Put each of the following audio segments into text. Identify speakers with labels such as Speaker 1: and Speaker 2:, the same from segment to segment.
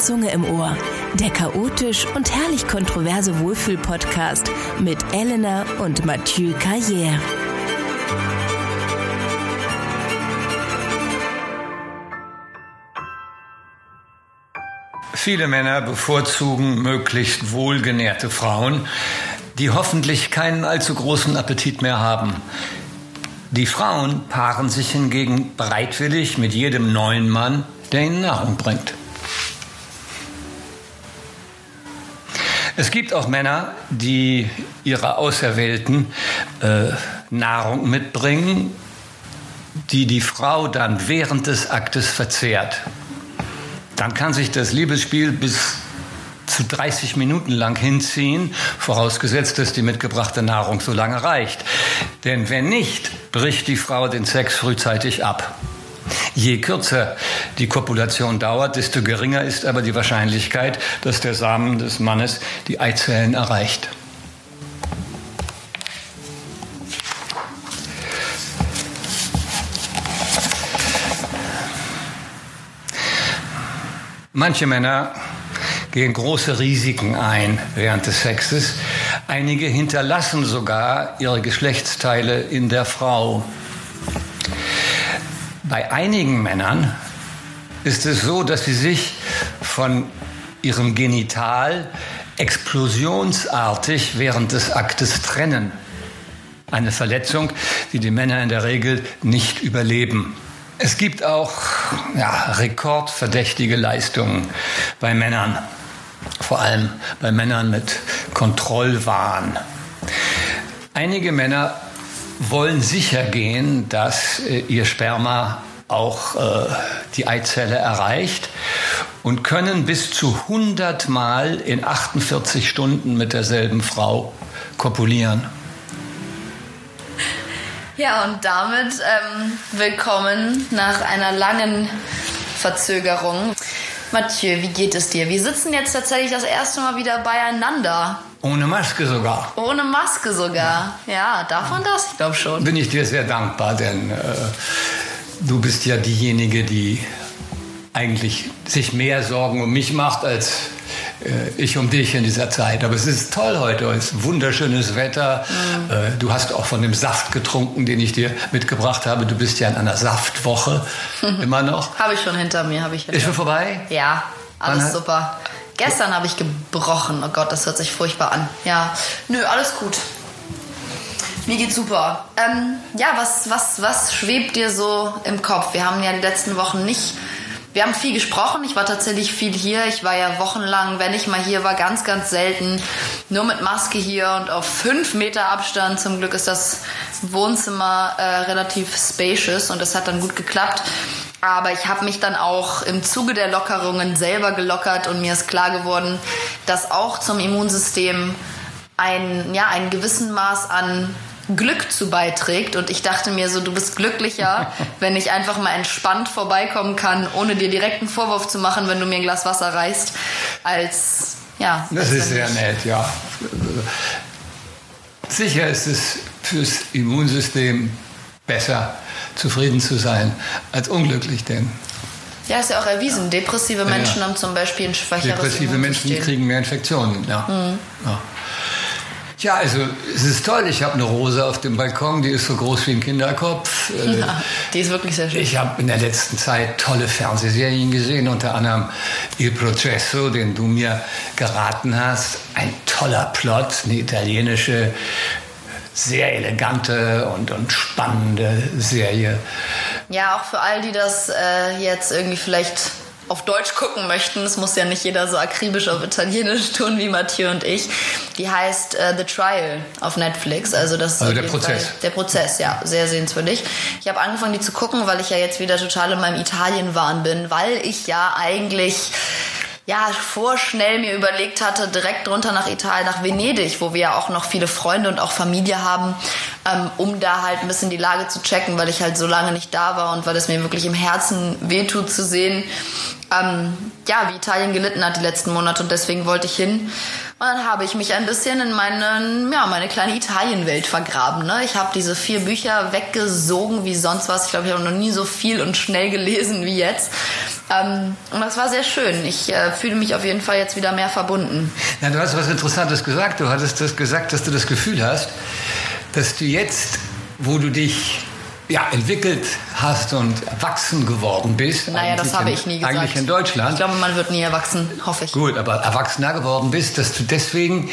Speaker 1: Zunge im Ohr. Der chaotisch und herrlich kontroverse Wohlfühl-Podcast mit Elena und Mathieu Carrière.
Speaker 2: Viele Männer bevorzugen möglichst wohlgenährte Frauen, die hoffentlich keinen allzu großen Appetit mehr haben. Die Frauen paaren sich hingegen bereitwillig mit jedem neuen Mann, der ihnen Nahrung bringt. Es gibt auch Männer, die ihrer Auserwählten äh, Nahrung mitbringen, die die Frau dann während des Aktes verzehrt. Dann kann sich das Liebesspiel bis zu 30 Minuten lang hinziehen, vorausgesetzt, dass die mitgebrachte Nahrung so lange reicht. Denn wenn nicht, bricht die Frau den Sex frühzeitig ab. Je kürzer die Kopulation dauert, desto geringer ist aber die Wahrscheinlichkeit, dass der Samen des Mannes die Eizellen erreicht. Manche Männer gehen große Risiken ein während des Sexes. Einige hinterlassen sogar ihre Geschlechtsteile in der Frau. Bei einigen Männern ist es so, dass sie sich von ihrem Genital explosionsartig während des Aktes trennen. Eine Verletzung, die die Männer in der Regel nicht überleben. Es gibt auch ja, rekordverdächtige Leistungen bei Männern vor allem bei Männern mit Kontrollwahn. Einige Männer wollen sicher gehen, dass äh, ihr Sperma auch äh, die Eizelle erreicht und können bis zu 100 Mal in 48 Stunden mit derselben Frau kopulieren.
Speaker 3: Ja, und damit ähm, willkommen nach einer langen Verzögerung. Mathieu, wie geht es dir? Wir sitzen jetzt tatsächlich das erste Mal wieder beieinander.
Speaker 2: Ohne Maske sogar.
Speaker 3: Ohne Maske sogar. Ja, darf man das? Ich glaube schon.
Speaker 2: Bin ich dir sehr dankbar, denn äh, du bist ja diejenige, die eigentlich sich mehr Sorgen um mich macht als äh, ich um dich in dieser Zeit. Aber es ist toll heute. Es ist wunderschönes Wetter. Mhm. Äh, du hast auch von dem Saft getrunken, den ich dir mitgebracht habe. Du bist ja in einer Saftwoche immer noch.
Speaker 3: habe ich schon hinter mir. ich
Speaker 2: hinter. Ist schon vorbei?
Speaker 3: Ja, alles super. Gestern habe ich gebrochen. Oh Gott, das hört sich furchtbar an. Ja, nö, alles gut. Mir geht's super. Ähm, ja, was, was, was schwebt dir so im Kopf? Wir haben ja die letzten Wochen nicht wir haben viel gesprochen. Ich war tatsächlich viel hier. Ich war ja wochenlang, wenn ich mal hier war, ganz, ganz selten nur mit Maske hier und auf fünf Meter Abstand. Zum Glück ist das Wohnzimmer äh, relativ spacious und das hat dann gut geklappt. Aber ich habe mich dann auch im Zuge der Lockerungen selber gelockert und mir ist klar geworden, dass auch zum Immunsystem ein, ja, ein gewissen Maß an Glück zu beiträgt. Und ich dachte mir so, du bist glücklicher, wenn ich einfach mal entspannt vorbeikommen kann, ohne dir direkt einen Vorwurf zu machen, wenn du mir ein Glas Wasser reichst, als ja.
Speaker 2: Das ist sehr nett, ja. Sicher ist es fürs Immunsystem besser, zufrieden zu sein, als unglücklich, denn
Speaker 3: ja, ist ja auch erwiesen. Depressive Menschen ja. haben zum Beispiel ein schwächeres
Speaker 2: Depressive Menschen kriegen mehr Infektionen. Ja. Mhm. ja. Ja, also es ist toll. Ich habe eine Rose auf dem Balkon, die ist so groß wie ein Kinderkopf.
Speaker 3: Äh, ja, die ist wirklich sehr schön.
Speaker 2: Ich habe in der letzten Zeit tolle Fernsehserien gesehen, unter anderem Il Processo, den du mir geraten hast. Ein toller Plot, eine italienische, sehr elegante und, und spannende Serie.
Speaker 3: Ja, auch für all die das äh, jetzt irgendwie vielleicht auf Deutsch gucken möchten, das muss ja nicht jeder so akribisch auf Italienisch tun wie Mathieu und ich, die heißt uh, The Trial auf Netflix. Also, das
Speaker 2: also der Prozess. Fall,
Speaker 3: der Prozess, ja, sehr sehenswürdig. Ich habe angefangen, die zu gucken, weil ich ja jetzt wieder total in meinem Italienwahn bin, weil ich ja eigentlich ja, vorschnell mir überlegt hatte, direkt runter nach Italien, nach Venedig, wo wir ja auch noch viele Freunde und auch Familie haben, ähm, um da halt ein bisschen die Lage zu checken, weil ich halt so lange nicht da war und weil es mir wirklich im Herzen wehtut zu sehen, ähm, ja, wie Italien gelitten hat die letzten Monate und deswegen wollte ich hin. Und dann habe ich mich ein bisschen in meine, ja, meine kleine Italienwelt vergraben. Ne? Ich habe diese vier Bücher weggesogen wie sonst was. Ich glaube, ich habe noch nie so viel und schnell gelesen wie jetzt. Ähm, und das war sehr schön. Ich äh, fühle mich auf jeden Fall jetzt wieder mehr verbunden.
Speaker 2: Na, du hast was Interessantes gesagt. Du hattest das gesagt, dass du das Gefühl hast, dass du jetzt, wo du dich ja, entwickelt hast und erwachsen geworden bist.
Speaker 3: Naja, das habe ich nie gesagt.
Speaker 2: Eigentlich in Deutschland.
Speaker 3: Ich glaube, man wird nie erwachsen, hoffe ich.
Speaker 2: Gut, aber erwachsener geworden bist, dass du deswegen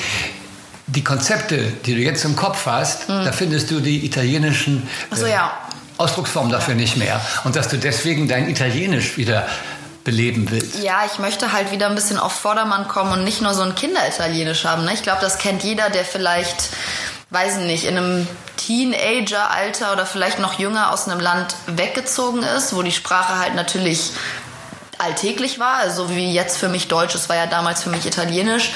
Speaker 2: die Konzepte, die du jetzt im Kopf hast, mhm. da findest du die italienischen
Speaker 3: so, äh, ja.
Speaker 2: Ausdrucksformen dafür ja. nicht mehr. Und dass du deswegen dein Italienisch wieder beleben willst.
Speaker 3: Ja, ich möchte halt wieder ein bisschen auf Vordermann kommen und nicht nur so ein Kinderitalienisch haben. Ne? Ich glaube, das kennt jeder, der vielleicht weiß ich nicht, in einem Teenager-Alter oder vielleicht noch jünger aus einem Land weggezogen ist, wo die Sprache halt natürlich alltäglich war, also wie jetzt für mich Deutsch, es war ja damals für mich Italienisch.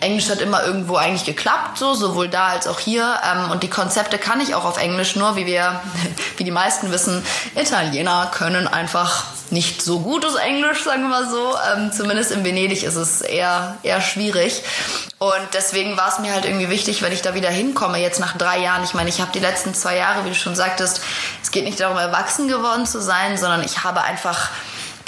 Speaker 3: Englisch hat immer irgendwo eigentlich geklappt, so sowohl da als auch hier. Ähm, und die Konzepte kann ich auch auf Englisch, nur wie wir, wie die meisten wissen, Italiener können einfach nicht so gutes Englisch, sagen wir mal so. Ähm, zumindest in Venedig ist es eher, eher schwierig. Und deswegen war es mir halt irgendwie wichtig, wenn ich da wieder hinkomme, jetzt nach drei Jahren. Ich meine, ich habe die letzten zwei Jahre, wie du schon sagtest, es geht nicht darum, erwachsen geworden zu sein, sondern ich habe einfach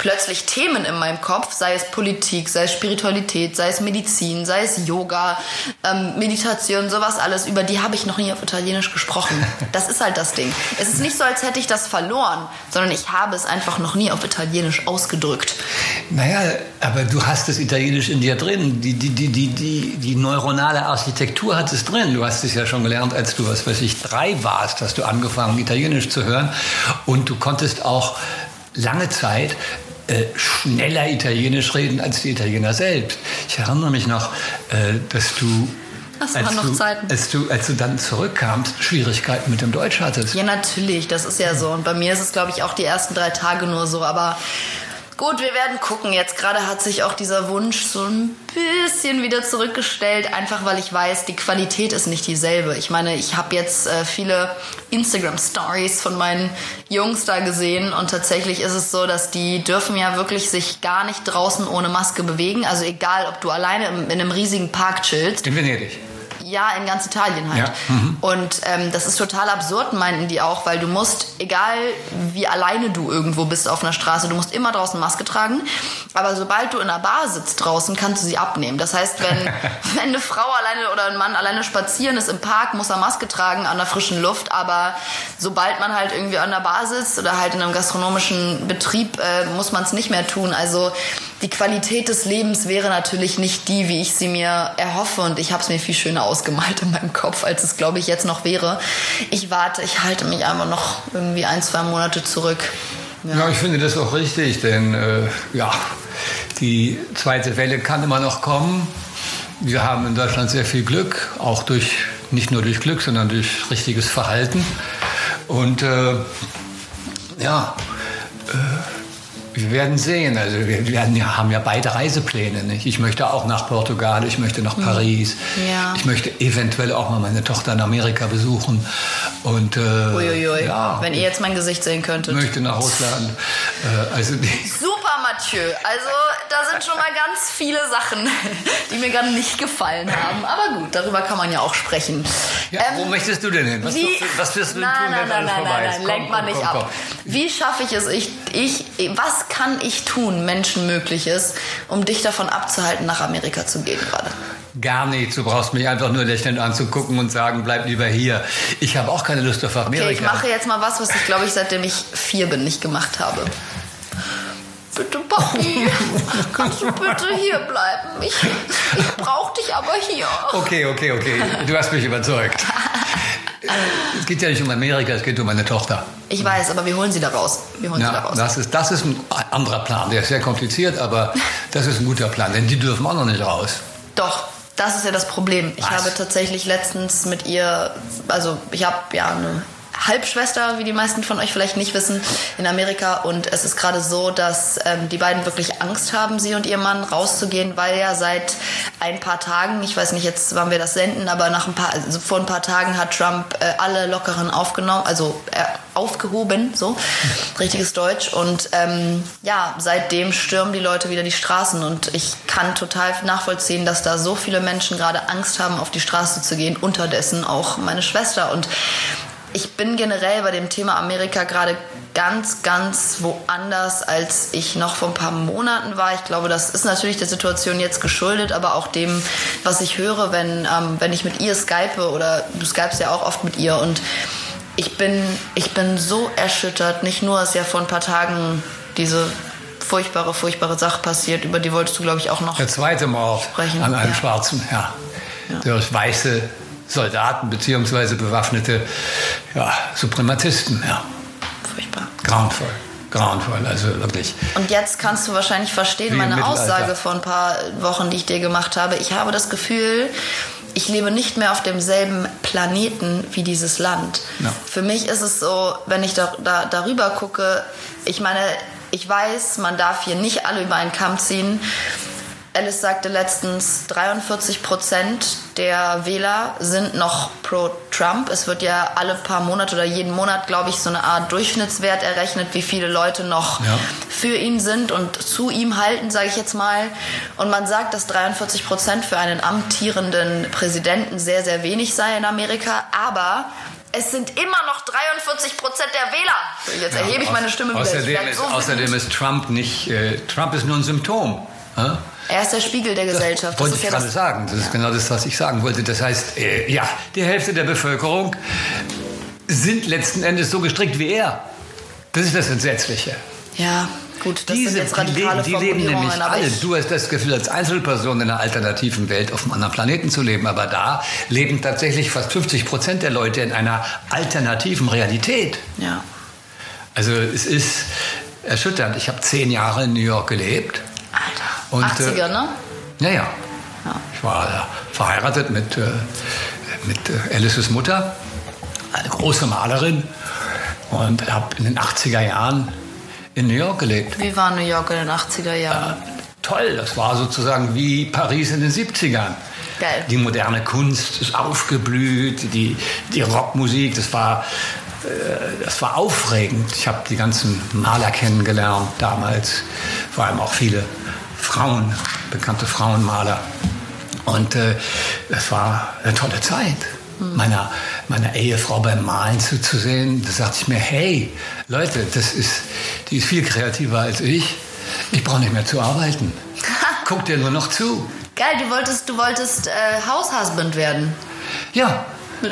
Speaker 3: plötzlich Themen in meinem Kopf, sei es Politik, sei es Spiritualität, sei es Medizin, sei es Yoga, ähm, Meditation, sowas alles, über die habe ich noch nie auf Italienisch gesprochen. Das ist halt das Ding. Es ist nicht so, als hätte ich das verloren, sondern ich habe es einfach noch nie auf Italienisch ausgedrückt.
Speaker 2: Naja, aber du hast das Italienisch in dir drin. Die, die, die, die, die, die neuronale Architektur hat es drin. Du hast es ja schon gelernt, als du, was weiß ich, drei warst, hast du angefangen, Italienisch zu hören. Und du konntest auch lange Zeit äh, schneller Italienisch reden als die Italiener selbst. Ich erinnere mich noch, äh, dass du
Speaker 3: das waren noch
Speaker 2: du,
Speaker 3: Zeiten.
Speaker 2: Als du, als du dann zurückkamst, Schwierigkeiten mit dem Deutsch hattest.
Speaker 3: Ja, natürlich, das ist ja so. Und bei mir ist es, glaube ich, auch die ersten drei Tage nur so. Aber Gut, wir werden gucken. Jetzt gerade hat sich auch dieser Wunsch so ein bisschen wieder zurückgestellt, einfach weil ich weiß, die Qualität ist nicht dieselbe. Ich meine, ich habe jetzt äh, viele Instagram-Stories von meinen Jungs da gesehen und tatsächlich ist es so, dass die dürfen ja wirklich sich gar nicht draußen ohne Maske bewegen. Also egal, ob du alleine in einem riesigen Park chillst.
Speaker 2: In Venedig.
Speaker 3: Ja, in ganz Italien halt. Ja. Mhm. Und ähm, das ist total absurd, meinten die auch, weil du musst, egal wie alleine du irgendwo bist auf einer Straße, du musst immer draußen Maske tragen. Aber sobald du in einer Bar sitzt draußen, kannst du sie abnehmen. Das heißt, wenn, wenn eine Frau alleine oder ein Mann alleine spazieren ist im Park, muss er Maske tragen an der frischen Luft. Aber sobald man halt irgendwie an der Bar sitzt oder halt in einem gastronomischen Betrieb, äh, muss man es nicht mehr tun. Also die Qualität des Lebens wäre natürlich nicht die, wie ich sie mir erhoffe. Und ich habe es mir viel schöner ausgemalt in meinem Kopf, als es, glaube ich, jetzt noch wäre. Ich warte, ich halte mich einfach noch irgendwie ein, zwei Monate zurück.
Speaker 2: Ja, ja ich finde das auch richtig, denn äh, ja, die zweite Welle kann immer noch kommen. Wir haben in Deutschland sehr viel Glück, auch durch, nicht nur durch Glück, sondern durch richtiges Verhalten. Und äh, ja, äh, wir werden sehen. Also wir werden, haben ja beide Reisepläne. Nicht? Ich möchte auch nach Portugal, ich möchte nach Paris.
Speaker 3: Ja.
Speaker 2: Ich möchte eventuell auch mal meine Tochter in Amerika besuchen. Und, äh,
Speaker 3: Uiuiui. Ja, Wenn ihr jetzt mein Gesicht sehen könntet.
Speaker 2: Ich möchte nach Russland. Äh, also
Speaker 3: Super, Mathieu. Also da sind schon mal ganz viele Sachen, die mir gerade nicht gefallen haben. Aber gut, darüber kann man ja auch sprechen.
Speaker 2: Ja, ähm, wo möchtest du denn hin? Was,
Speaker 3: wie,
Speaker 2: was wirst du
Speaker 3: nein,
Speaker 2: tun,
Speaker 3: nein,
Speaker 2: wenn
Speaker 3: nein,
Speaker 2: alles
Speaker 3: nein,
Speaker 2: vorbei
Speaker 3: nein,
Speaker 2: ist?
Speaker 3: nein, lenk mal nicht ab. Wie schaffe ich es? Ich, ich, was kann ich tun, Menschenmögliches, um dich davon abzuhalten, nach Amerika zu gehen gerade?
Speaker 2: Gar nichts. Du brauchst mich einfach nur lächelnd anzugucken und sagen, bleib lieber hier. Ich habe auch keine Lust auf Amerika.
Speaker 3: Okay, ich mache jetzt mal was, was ich glaube ich seitdem ich vier bin nicht gemacht habe. Bitte, Papi, kannst du bitte hier bleiben? Ich, ich brauche dich aber hier.
Speaker 2: Okay, okay, okay. Du hast mich überzeugt. Es geht ja nicht um Amerika, es geht um meine Tochter.
Speaker 3: Ich weiß, aber wir holen sie da raus. Wir holen
Speaker 2: ja,
Speaker 3: sie da raus.
Speaker 2: Das ist, das ist ein anderer Plan. Der ist sehr kompliziert, aber das ist ein guter Plan, denn die dürfen auch noch nicht raus.
Speaker 3: Doch, das ist ja das Problem. Ich
Speaker 2: Was?
Speaker 3: habe tatsächlich letztens mit ihr, also ich habe ja eine Halbschwester, wie die meisten von euch vielleicht nicht wissen, in Amerika. Und es ist gerade so, dass ähm, die beiden wirklich Angst haben, sie und ihr Mann rauszugehen, weil ja seit ein paar Tagen, ich weiß nicht jetzt, wann wir das senden, aber nach ein paar, also vor ein paar Tagen hat Trump äh, alle Lockeren aufgenommen, also er aufgehoben, so richtiges Deutsch. Und ähm, ja, seitdem stürmen die Leute wieder die Straßen und ich kann total nachvollziehen, dass da so viele Menschen gerade Angst haben, auf die Straße zu gehen. Unterdessen auch meine Schwester und ich bin generell bei dem Thema Amerika gerade ganz, ganz woanders, als ich noch vor ein paar Monaten war. Ich glaube, das ist natürlich der Situation jetzt geschuldet, aber auch dem, was ich höre, wenn, ähm, wenn ich mit ihr skype oder du skypst ja auch oft mit ihr und ich bin, ich bin so erschüttert. Nicht nur, dass ja vor ein paar Tagen diese furchtbare, furchtbare Sache passiert, über die wolltest du, glaube ich, auch noch
Speaker 2: Der zweite Mord
Speaker 3: sprechen.
Speaker 2: an einem
Speaker 3: Ja.
Speaker 2: Schwarzen, ja.
Speaker 3: Ja.
Speaker 2: Durch weiße Soldaten beziehungsweise bewaffnete ja, Suprematisten, ja.
Speaker 3: Furchtbar.
Speaker 2: Grauenvoll. Grauenvoll, also wirklich.
Speaker 3: Und jetzt kannst du wahrscheinlich verstehen,
Speaker 2: Wie
Speaker 3: meine. Aussage vor ein paar Wochen, die ich dir gemacht habe. Ich habe das Gefühl, ich lebe nicht mehr auf demselben Planeten wie dieses Land.
Speaker 2: Ja.
Speaker 3: Für mich ist es so, wenn ich da, da, darüber gucke, ich meine, ich weiß, man darf hier nicht alle über einen Kamm ziehen. Alice sagte letztens, 43 Prozent der Wähler sind noch pro Trump. Es wird ja alle paar Monate oder jeden Monat, glaube ich, so eine Art Durchschnittswert errechnet, wie viele Leute noch
Speaker 2: Ja.
Speaker 3: für ihn sind und zu ihm halten, sage ich jetzt mal. Und man sagt, dass 43 Prozent für einen amtierenden Präsidenten sehr, sehr wenig sei in Amerika. Aber es sind immer noch 43 Prozent der Wähler. Jetzt erhebe ich meine Stimme wieder.
Speaker 2: Außerdem, ist, außerdem ist Trump nicht, äh, Trump ist nur ein Symptom. Ja?
Speaker 3: Er ist der Spiegel der Gesellschaft.
Speaker 2: Wollte
Speaker 3: ist
Speaker 2: ich
Speaker 3: ja
Speaker 2: gerade
Speaker 3: das-
Speaker 2: sagen. Das ist genau das, was ich sagen wollte. Das heißt, äh, ja, die Hälfte der Bevölkerung sind letzten Endes so gestrickt wie er. Das ist das Entsetzliche.
Speaker 3: Ja, gut, das sind
Speaker 2: Diese,
Speaker 3: jetzt
Speaker 2: die,
Speaker 3: radikale
Speaker 2: leben, die leben nämlich alle. Du hast das Gefühl, als Einzelperson in einer alternativen Welt auf einem anderen Planeten zu leben. Aber da leben tatsächlich fast 50 Prozent der Leute in einer alternativen Realität.
Speaker 3: ja.
Speaker 2: Also es ist erschütternd. Ich habe zehn Jahre in New York gelebt. Und,
Speaker 3: 80er, ne?
Speaker 2: Naja, ich war äh, verheiratet mit, äh, mit äh, Alices Mutter, eine große Malerin. Und habe in den 80er Jahren in New York gelebt.
Speaker 3: Wie war New York in den 80er Jahren?
Speaker 2: Toll, das war sozusagen wie Paris in den 70ern.
Speaker 3: Geil.
Speaker 2: Die moderne Kunst ist aufgeblüht, die, die Rockmusik, das war, äh, das war aufregend. Ich habe die ganzen Maler kennengelernt damals, vor allem auch viele Frauen, bekannte Frauenmaler. Und äh, es war eine tolle Zeit. Meiner, meiner Ehefrau beim Malen zuzusehen, da sagte ich mir, hey, Leute, das ist, die ist viel kreativer als ich. Ich brauche nicht mehr zu arbeiten. Guck dir nur noch zu.
Speaker 3: Geil, du wolltest, du wolltest äh, Haushusband werden.
Speaker 2: Ja,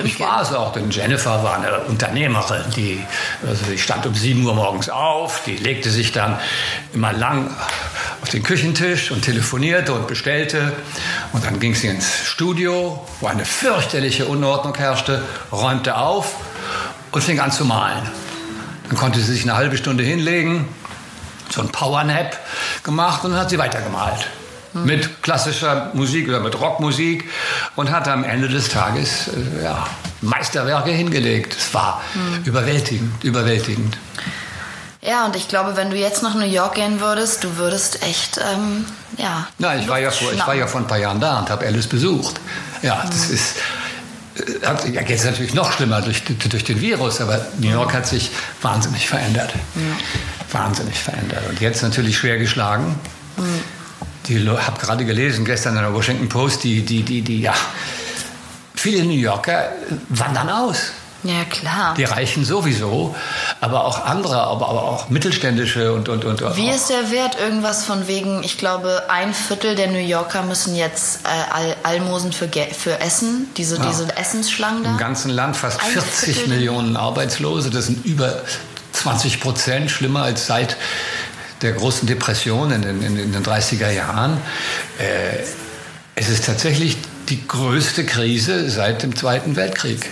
Speaker 2: ich war es auch, denn Jennifer war eine Unternehmerin, die, also die stand um 7 Uhr morgens auf, die legte sich dann immer lang auf den Küchentisch und telefonierte und bestellte. Und dann ging sie ins Studio, wo eine fürchterliche Unordnung herrschte, räumte auf und fing an zu malen. Dann konnte sie sich eine halbe Stunde hinlegen, so ein Powernap gemacht und dann hat sie weitergemalt. Mit klassischer Musik oder mit Rockmusik und hat am Ende des Tages äh, ja, Meisterwerke hingelegt. Es war überwältigend, überwältigend.
Speaker 3: Ja, und ich glaube, wenn du jetzt nach New York gehen würdest, du würdest echt, ähm, ja.
Speaker 2: Na, ich war, ja vor, ich war ja vor ein paar Jahren da und habe Alice besucht. Ja, das ist. äh, Hat, ja, jetzt natürlich noch schlimmer durch, durch den Virus, aber New York hat sich wahnsinnig verändert. Wahnsinnig verändert. Und jetzt natürlich schwer geschlagen. Die habe gerade gelesen, gestern in der Washington Post, die, die, die, die, ja, viele New Yorker wandern aus.
Speaker 3: Ja, klar.
Speaker 2: Die Reichen sowieso, aber auch andere, aber, aber auch mittelständische und, und, und.
Speaker 3: Wie ist der Wert? Irgendwas von wegen, ich glaube, ein Viertel der New Yorker müssen jetzt äh, Al Almosen für, für Essen, diese,
Speaker 2: Ja.
Speaker 3: diese Essensschlangen da.
Speaker 2: Im ganzen Land fast
Speaker 3: Ein
Speaker 2: 40
Speaker 3: Viertel.
Speaker 2: Millionen Arbeitslose. Das sind über 20 Prozent, schlimmer als seit der großen Depression in den, in, in den 30er Jahren. Äh, es ist tatsächlich die größte Krise seit dem Zweiten Weltkrieg.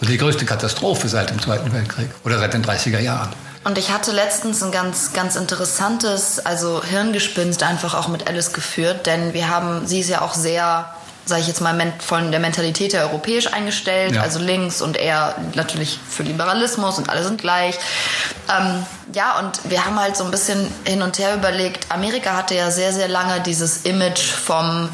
Speaker 2: Und die größte Katastrophe seit dem Zweiten Weltkrieg oder seit den 30er Jahren.
Speaker 3: Und ich hatte letztens ein ganz, ganz interessantes, also Hirngespinst einfach auch mit Alice geführt, denn wir haben, sie ist ja auch sehr, sage ich jetzt mal, von der Mentalität her europäisch eingestellt,
Speaker 2: Ja.
Speaker 3: also links und eher natürlich für Liberalismus und alle sind gleich. Ähm, ja, und wir haben halt so ein bisschen hin und her überlegt, Amerika hatte ja sehr, sehr lange dieses Image vom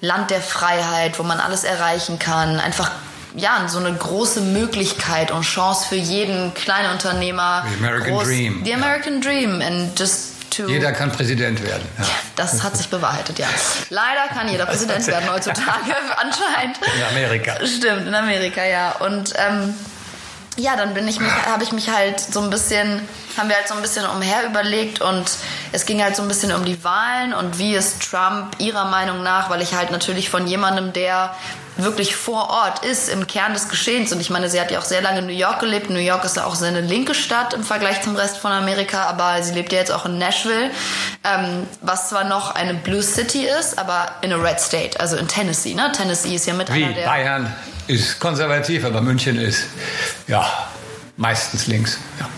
Speaker 3: Land der Freiheit, wo man alles erreichen kann, einfach ja, so eine große Möglichkeit und Chance für jeden kleinen Unternehmer.
Speaker 2: The American
Speaker 3: groß,
Speaker 2: Dream.
Speaker 3: The American Dream and just to
Speaker 2: Jeder kann Präsident werden. Ja.
Speaker 3: Das hat sich bewahrheitet, ja. Leider kann jeder Präsident werden heutzutage, anscheinend.
Speaker 2: In Amerika.
Speaker 3: Stimmt, in Amerika, ja. Und ähm, ja, dann bin ich mich, habe ich mich halt so ein bisschen, haben wir halt so ein bisschen umher überlegt und es ging halt so ein bisschen um die Wahlen und wie ist Trump ihrer Meinung nach, weil ich halt natürlich von jemandem, der wirklich vor Ort ist, im Kern des Geschehens. Und ich meine, sie hat ja auch sehr lange in New York gelebt. New York ist ja auch sehr eine linke Stadt im Vergleich zum Rest von Amerika, aber sie lebt ja jetzt auch in Nashville, ähm, was zwar noch eine Blue City ist, aber in a Red State, also in Tennessee. Ne? Tennessee ist ja mit
Speaker 2: Wie
Speaker 3: einer der...
Speaker 2: Bayern ist konservativ, aber München ist ja meistens links. Ja.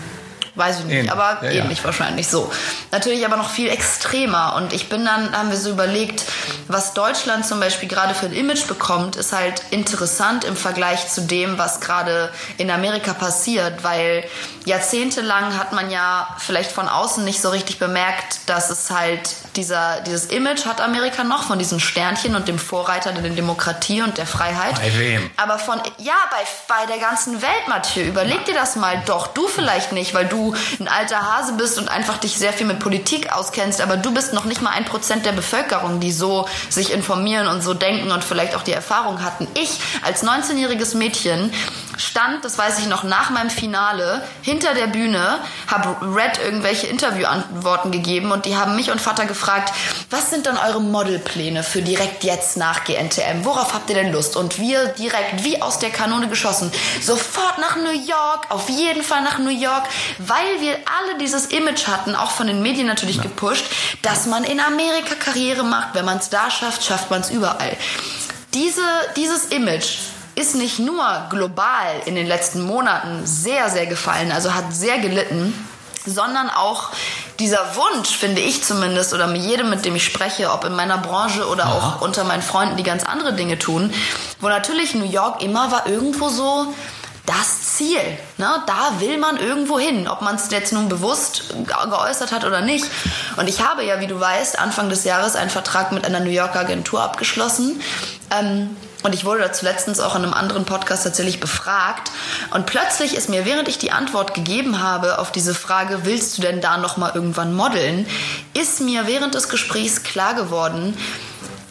Speaker 3: Weiß ich nicht,
Speaker 2: Ähnlich.
Speaker 3: aber
Speaker 2: Ja, ja.
Speaker 3: ähnlich wahrscheinlich so. Natürlich aber noch viel extremer. Und ich bin dann, haben wir so überlegt, was Deutschland zum Beispiel gerade für ein Image bekommt, ist halt interessant im Vergleich zu dem, was gerade in Amerika passiert, weil jahrzehntelang hat man ja vielleicht von außen nicht so richtig bemerkt, dass es halt dieser, dieses Image hat Amerika noch von diesen Sternchen und dem Vorreiter der Demokratie und der Freiheit.
Speaker 2: Bei wem?
Speaker 3: Aber von, ja, bei, bei der ganzen Welt, Mathieu, überleg dir das mal. Doch, du vielleicht nicht, weil du ein alter Hase bist und einfach dich sehr viel mit Politik auskennst, aber du bist noch nicht mal ein Prozent der Bevölkerung, die so sich informieren und so denken und vielleicht auch die Erfahrung hatten. Ich als 19-jähriges Mädchen stand, das weiß ich noch, nach meinem Finale hinter der Bühne, habe Red irgendwelche Interviewantworten gegeben und die haben mich und Vater gefragt, was sind dann eure Modelpläne für direkt jetzt nach GNTM? Worauf habt ihr denn Lust? Und wir direkt wie aus der Kanone geschossen, sofort nach New York, auf jeden Fall nach New York, weil wir alle dieses Image hatten, auch von den Medien natürlich gepusht, dass man in Amerika Karriere macht. Wenn man es da schafft, schafft man es überall. Diese, dieses Image ist nicht nur global in den letzten Monaten sehr, sehr gefallen, also hat sehr gelitten, sondern auch dieser Wunsch, finde ich zumindest, oder mit jedem, mit dem ich spreche, ob in meiner Branche oder auch unter meinen Freunden, die ganz andere Dinge tun, wo natürlich New York immer war irgendwo so das Ziel. Ne? Da will man irgendwo hin, ob man es jetzt nun bewusst ge- geäußert hat oder nicht. Und ich habe ja, wie du weißt, Anfang des Jahres einen Vertrag mit einer New Yorker Agentur abgeschlossen. Ähm, und ich wurde dazu letztens auch in einem anderen Podcast tatsächlich befragt. Und plötzlich ist mir, während ich die Antwort gegeben habe auf diese Frage, willst du denn da nochmal irgendwann modeln, ist mir während des Gesprächs klar geworden,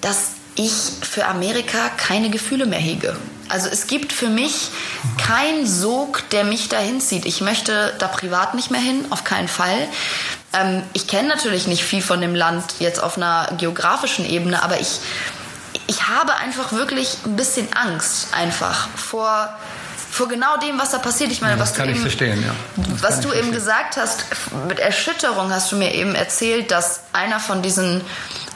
Speaker 3: dass ich für Amerika keine Gefühle mehr hege. Also es gibt für mich keinen Sog, der mich dahin zieht. Ich möchte da privat nicht mehr hin, auf keinen Fall. Ähm, ich kenne natürlich nicht viel von dem Land jetzt auf einer geografischen Ebene, aber ich, ich habe einfach wirklich ein bisschen Angst einfach vor, vor genau dem, was da passiert. Ich meine,
Speaker 2: Ja,
Speaker 3: was
Speaker 2: kann
Speaker 3: du
Speaker 2: ich
Speaker 3: eben,
Speaker 2: verstehen, ja.
Speaker 3: Was du eben gesagt hast, mit Erschütterung hast du mir eben erzählt, dass einer von diesen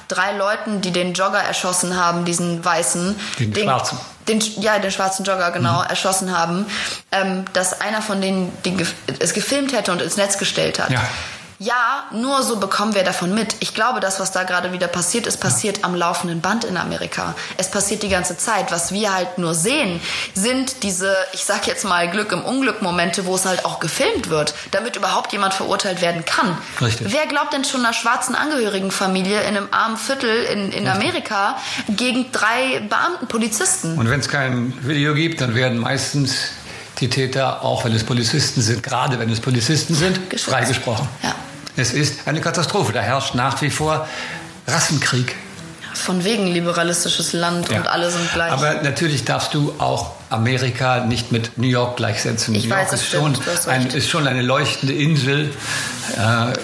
Speaker 3: drei Leuten, die den Jogger erschossen haben, diesen weißen,
Speaker 2: Den Schwarzen.
Speaker 3: den, ja, den schwarzen Jogger genau erschossen haben, ähm, dass einer von denen den, gef- es gefilmt hätte und ins Netz gestellt hat.
Speaker 2: Ja.
Speaker 3: Ja, nur so bekommen wir davon mit. Ich glaube, das, was da gerade wieder passiert, ist passiert am laufenden Band in Amerika. Es passiert die ganze Zeit. Was wir halt nur sehen, sind diese, ich sag jetzt mal, Glück im Unglück-Momente, wo es halt auch gefilmt wird, damit überhaupt jemand verurteilt werden kann.
Speaker 2: Richtig.
Speaker 3: Wer glaubt denn schon einer schwarzen Angehörigenfamilie in einem armen Viertel in, in Amerika gegen drei Beamten, Polizisten?
Speaker 2: Und wenn es kein Video gibt, dann werden meistens die Täter, auch wenn es Polizisten sind, gerade wenn es Polizisten sind, freigesprochen.
Speaker 3: Ja.
Speaker 2: Es ist eine Katastrophe. Da herrscht nach wie vor Rassenkrieg.
Speaker 3: Von wegen liberalistisches Land und
Speaker 2: Ja.
Speaker 3: alle sind gleich.
Speaker 2: Aber natürlich darfst du auch Amerika nicht mit New York gleichsetzen.
Speaker 3: Ich
Speaker 2: New York
Speaker 3: weiß, das
Speaker 2: ist, schon
Speaker 3: stimmt,
Speaker 2: ein, ist schon eine leuchtende Insel.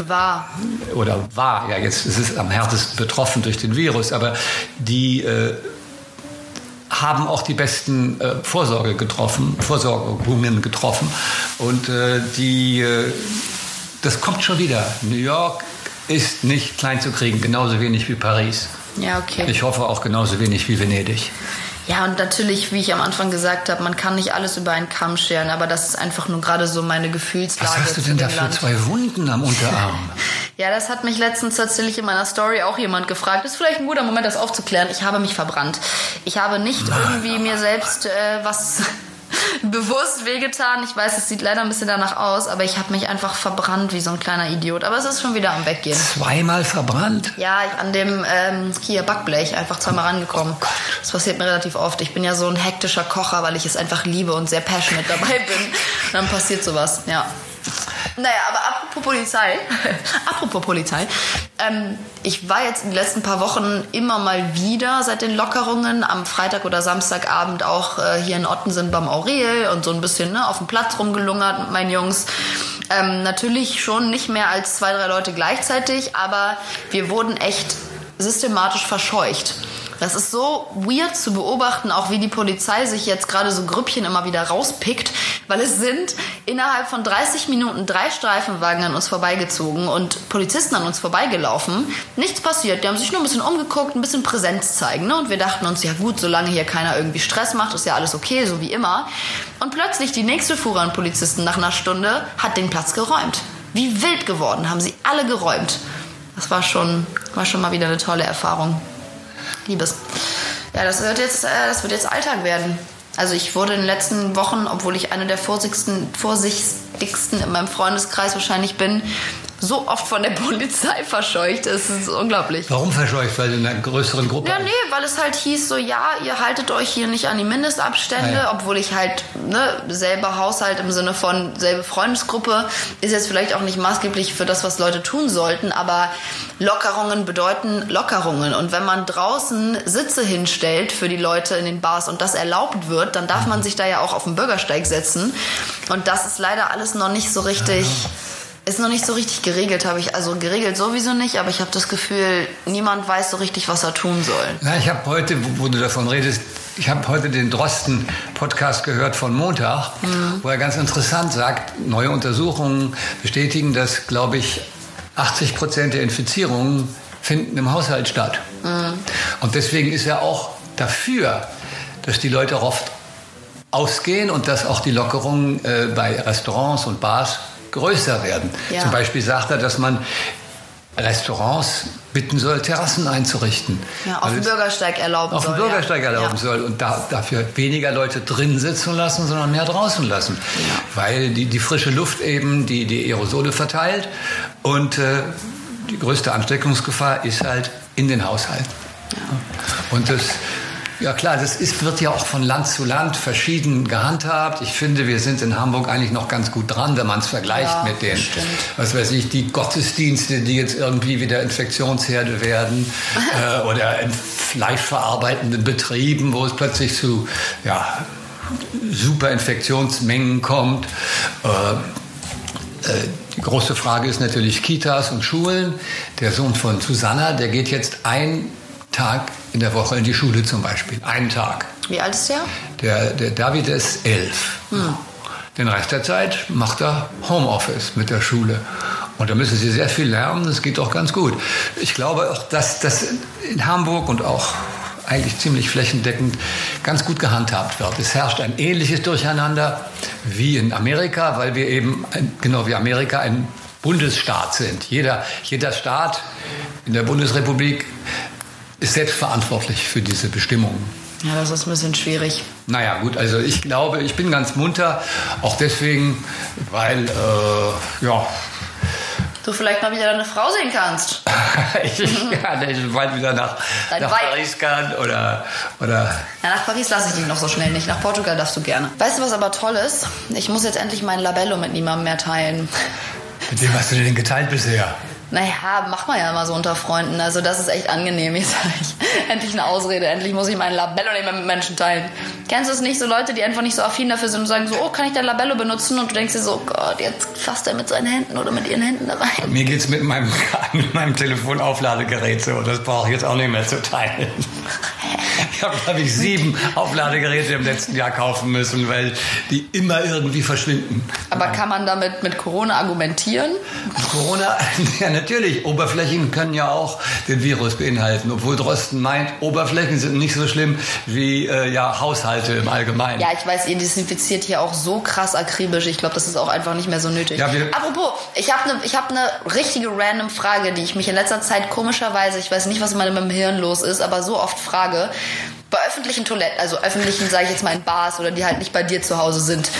Speaker 3: War.
Speaker 2: oder war, ja jetzt ist es am härtesten betroffen durch den Virus, aber die äh, haben auch die besten äh, Vorsorge getroffen, Vorsorgungen getroffen und äh, die, äh, das kommt schon wieder. New York ist nicht klein zu kriegen, genauso wenig wie Paris.
Speaker 3: Ja, okay.
Speaker 2: Ich hoffe auch genauso wenig wie Venedig.
Speaker 3: Ja, und natürlich, wie ich am Anfang gesagt habe, man kann nicht alles über einen Kamm scheren, aber das ist einfach nur gerade so meine Gefühlslage.
Speaker 2: Was hast du denn da für zwei Wunden am Unterarm?
Speaker 3: Ja, das hat mich letztens tatsächlich in meiner Story auch jemand gefragt. Ist vielleicht ein guter Moment, das aufzuklären. Ich habe mich verbrannt. Ich habe nicht irgendwie mir selbst äh, was bewusst wehgetan. Ich weiß, es sieht leider ein bisschen danach aus, aber ich habe mich einfach verbrannt wie so ein kleiner Idiot. Aber es ist schon wieder am Weggehen.
Speaker 2: Zweimal verbrannt?
Speaker 3: Ja, ich, an dem ähm, hier Backblech einfach zweimal rangekommen.
Speaker 2: Oh
Speaker 3: das passiert mir relativ oft. Ich bin ja so ein hektischer Kocher, weil ich es einfach liebe und sehr passionate dabei bin. Und dann passiert sowas, ja. Naja, aber apropos Polizei, apropos Polizei, ähm, ich war jetzt in den letzten paar Wochen immer mal wieder seit den Lockerungen am Freitag oder Samstagabend auch äh, hier in Ottensen beim Aurel und so ein bisschen ne, auf dem Platz rumgelungert mit meinen Jungs. Ähm, natürlich schon nicht mehr als zwei, drei Leute gleichzeitig, aber wir wurden echt systematisch verscheucht. Das ist so weird zu beobachten, auch wie die Polizei sich jetzt gerade so Grüppchen immer wieder rauspickt, weil es sind innerhalb von 30 Minuten drei Streifenwagen an uns vorbeigezogen und Polizisten an uns vorbeigelaufen. Nichts passiert. Die haben sich nur ein bisschen umgeguckt, ein bisschen Präsenz zeigen. Ne? Und wir dachten uns, ja gut, solange hier keiner irgendwie Stress macht, ist ja alles okay, so wie immer. Und plötzlich die nächste Fuhre an Polizisten nach einer Stunde hat den Platz geräumt. Wie wild geworden, haben sie alle geräumt. Das war schon, war schon mal wieder eine tolle Erfahrung. Liebes. Ja, das wird jetzt, äh, das wird jetzt Alltag werden. Also ich wurde in den letzten Wochen, obwohl ich eine der vorsichtigsten, vorsichtigsten in meinem Freundeskreis wahrscheinlich bin, so oft von der Polizei verscheucht. Es ist unglaublich.
Speaker 2: Warum verscheucht? Weil in einer größeren Gruppe.
Speaker 3: Ja, nee, weil es halt hieß so, ja, ihr haltet euch hier nicht an die Mindestabstände,
Speaker 2: Ah, ja.
Speaker 3: obwohl ich halt, ne, selber Haushalt im Sinne von selbe Freundesgruppe ist jetzt vielleicht auch nicht maßgeblich für das, was Leute tun sollten, aber Lockerungen bedeuten Lockerungen. Und wenn man draußen Sitze hinstellt für die Leute in den Bars und das erlaubt wird, dann darf man sich da ja auch auf den Bürgersteig setzen. Und das ist leider alles noch nicht so richtig. Ist noch nicht so richtig geregelt, habe ich. Also geregelt sowieso nicht, aber ich habe das Gefühl, niemand weiß so richtig, was er tun soll.
Speaker 2: Na, ich habe heute, wo, du davon redest, ich habe heute den Drosten-Podcast gehört von Montag, wo er ganz interessant sagt, neue Untersuchungen bestätigen, dass, glaube ich, 80 Prozent der Infizierungen finden im Haushalt statt. Und deswegen ist er auch dafür, dass die Leute oft ausgehen und dass auch die Lockerungen äh, bei Restaurants und Bars größer werden.
Speaker 3: Ja.
Speaker 2: Zum Beispiel sagt er, dass man Restaurants bitten soll, Terrassen einzurichten.
Speaker 3: Ja, auf dem Bürgersteig erlauben
Speaker 2: auf
Speaker 3: soll.
Speaker 2: dem Bürgersteig
Speaker 3: ja.
Speaker 2: erlauben
Speaker 3: ja.
Speaker 2: soll und da, dafür weniger Leute drin sitzen lassen, sondern mehr draußen lassen. Weil die, die frische Luft eben die, die Aerosole verteilt und äh, die größte Ansteckungsgefahr ist halt in den Haushalten. Und das, ja klar, das ist, wird ja auch von Land zu Land verschieden gehandhabt. Ich finde, wir sind in Hamburg eigentlich noch ganz gut dran, wenn man es vergleicht
Speaker 3: Ja,
Speaker 2: mit den,
Speaker 3: stimmt.
Speaker 2: was weiß ich, die Gottesdienste, die jetzt irgendwie wieder Infektionsherde werden äh, oder in fleischverarbeitenden Betrieben, wo es plötzlich zu ja, super Infektionsmengen kommt. Äh, äh, die große Frage ist natürlich Kitas und Schulen. Der Sohn von Susanna, der geht jetzt einen Tag in der Woche in die Schule zum Beispiel. Einen Tag.
Speaker 3: Wie alt ist der?
Speaker 2: Der, der David ist elf. Den Rest der Zeit macht er Homeoffice mit der Schule. Und da müssen sie sehr viel lernen, das geht auch ganz gut. Ich glaube auch, dass das in Hamburg und auch eigentlich ziemlich flächendeckend ganz gut gehandhabt wird. Es herrscht ein ähnliches Durcheinander wie in Amerika, weil wir eben, ein, genau wie Amerika, ein Bundesstaat sind. Jeder, jeder Staat in der Bundesrepublik ist selbstverantwortlich für diese Bestimmungen.
Speaker 3: Ja, das ist ein bisschen schwierig.
Speaker 2: Naja, gut, also ich glaube, ich bin ganz munter, auch deswegen, weil, äh, ja,
Speaker 3: Du vielleicht mal wieder deine Frau sehen kannst.
Speaker 2: ich ja, ich bald wieder nach,
Speaker 3: Dein
Speaker 2: nach
Speaker 3: Weib.
Speaker 2: Paris kann oder, oder
Speaker 3: Ja, nach Paris lasse ich dich noch so schnell nicht. Nach Portugal darfst du gerne. Weißt du, was aber toll ist? Ich muss jetzt endlich mein Labello mit niemandem mehr teilen.
Speaker 2: mit wem hast du denn geteilt bisher?
Speaker 3: Naja, macht man ja immer so unter Freunden. Also das ist echt angenehm. Jetzt habe ich endlich eine Ausrede. Endlich muss ich mein Labello nicht mehr mit Menschen teilen. Kennst du es nicht? So Leute, die einfach nicht so affin dafür sind und sagen so, oh, kann ich dein Labello benutzen? Und du denkst dir so, oh Gott, jetzt fasst er mit seinen Händen oder mit ihren Händen da rein.
Speaker 2: Mir geht's mit meinem, mit meinem Telefonaufladegerät so, das brauche ich jetzt auch nicht mehr zu teilen. Ich habe, glaube ich, sieben Aufladegeräte im letzten Jahr kaufen müssen, weil die immer irgendwie verschwinden.
Speaker 3: Aber kann man damit mit Corona argumentieren?
Speaker 2: Corona, ja natürlich, Oberflächen können ja auch den Virus beinhalten, obwohl Drosten meint, Oberflächen sind nicht so schlimm wie äh, ja, Haushalte im Allgemeinen.
Speaker 3: Ja, ich weiß, ihr desinfiziert hier auch so krass akribisch. Ich glaube, das ist auch einfach nicht mehr so nötig.
Speaker 2: Ja,
Speaker 3: Apropos, ich habe eine hab ne richtige random Frage, die ich mich in letzter Zeit komischerweise, ich weiß nicht, was in meinem Hirn los ist, aber so oft frage. bei öffentlichen Toiletten, also öffentlichen, sage ich jetzt mal in Bars oder die halt nicht bei dir zu Hause sind,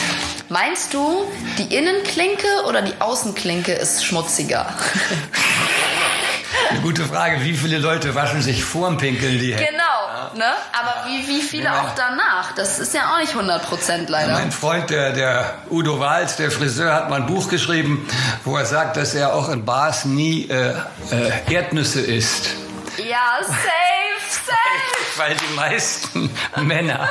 Speaker 3: meinst du, die Innenklinke oder die Außenklinke ist schmutziger?
Speaker 2: Eine gute Frage. Wie viele Leute waschen sich vorm Pinkeln die Hände?
Speaker 3: Genau, ne? Aber wie, wie viele
Speaker 2: Ja.
Speaker 3: auch danach? Das ist ja auch nicht 100 Prozent leider.
Speaker 2: Mein Freund, der, der Udo Wals, der Friseur, hat mal ein Buch geschrieben, wo er sagt, dass er auch in Bars nie äh, äh, Erdnüsse isst.
Speaker 3: Ja, safe, safe.
Speaker 2: Weil die meisten Männer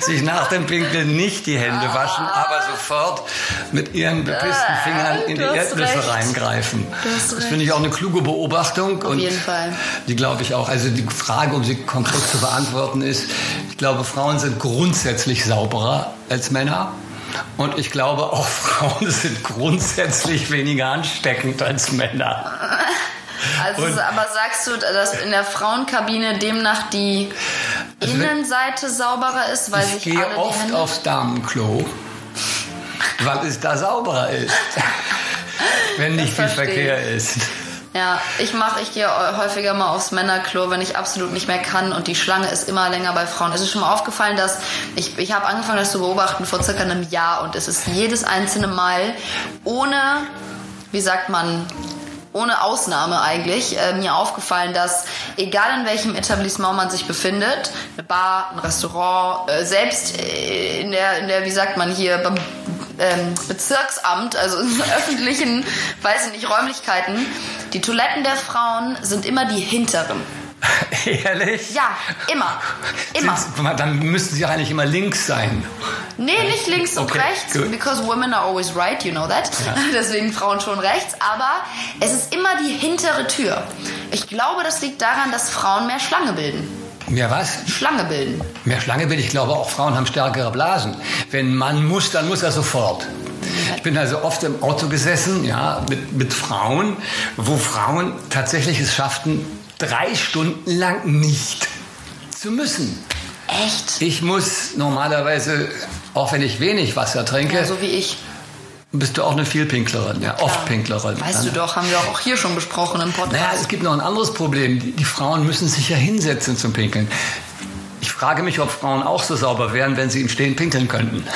Speaker 2: sich nach dem Pinkeln nicht die Hände waschen, aber sofort mit ihren bepissten Fingern in die Erdnüsse
Speaker 3: recht.
Speaker 2: reingreifen. Das finde ich auch eine kluge Beobachtung.
Speaker 3: Auf
Speaker 2: und
Speaker 3: jeden Fall.
Speaker 2: Die glaube ich auch. Also die Frage, um sie konkret zu beantworten, ist, ich glaube, Frauen sind grundsätzlich sauberer als Männer. Und ich glaube, auch Frauen sind grundsätzlich weniger ansteckend als Männer.
Speaker 3: Also,
Speaker 2: Und-
Speaker 3: aber sagst du, dass in der Frauenkabine demnach die Innenseite sauberer ist, weil
Speaker 2: ich
Speaker 3: sich
Speaker 2: gehe
Speaker 3: alle die
Speaker 2: oft
Speaker 3: Hände...
Speaker 2: aufs Damenklo, weil es da sauberer ist. Wenn nicht viel Verkehr ist.
Speaker 3: Ja, ich mache, ich gehe häufiger mal aufs Männerklo, wenn ich absolut nicht mehr kann und die Schlange ist immer länger bei Frauen. Es ist schon mal aufgefallen, dass ich, ich habe angefangen, das zu beobachten vor circa einem Jahr und es ist jedes einzelne Mal ohne, wie sagt man, ohne Ausnahme eigentlich, äh, mir aufgefallen, dass egal in welchem Etablissement man sich befindet, eine Bar, ein Restaurant, äh, selbst äh, in der, in der, wie sagt man hier, beim ähm, Bezirksamt, also in öffentlichen, weiß ich nicht, Räumlichkeiten, die Toiletten der Frauen sind immer die hinteren.
Speaker 2: Ehrlich?
Speaker 3: Ja, immer. Immer.
Speaker 2: Mal, Dann müssten sie eigentlich immer links sein.
Speaker 3: Nee, nicht links und
Speaker 2: Okay,
Speaker 3: rechts,
Speaker 2: gut.
Speaker 3: because women are always right, you know that. Deswegen Frauen schon rechts, aber es ist immer die hintere Tür. Ich glaube, das liegt daran, dass Frauen mehr Schlange bilden.
Speaker 2: Mehr was?
Speaker 3: Schlange bilden.
Speaker 2: Mehr Schlange bin ich glaube auch Frauen haben stärkere Blasen. Wenn Mann muss, dann muss er sofort. Ich bin also oft im Auto gesessen, ja, mit, mit Frauen, wo Frauen tatsächlich es schafften, drei Stunden lang nicht zu müssen.
Speaker 3: Echt?
Speaker 2: Ich muss normalerweise, auch wenn ich wenig Wasser trinke,
Speaker 3: Ja, so wie ich.
Speaker 2: bist du auch eine Vielpinklerin, ja, oft Pinklerin.
Speaker 3: Weißt du doch, haben wir auch hier schon besprochen im Podcast.
Speaker 2: Naja, es gibt noch ein anderes Problem. Die, die Frauen müssen sich ja hinsetzen zum Pinkeln. Ich frage mich, ob Frauen auch so sauber wären, wenn sie im Stehen pinkeln könnten.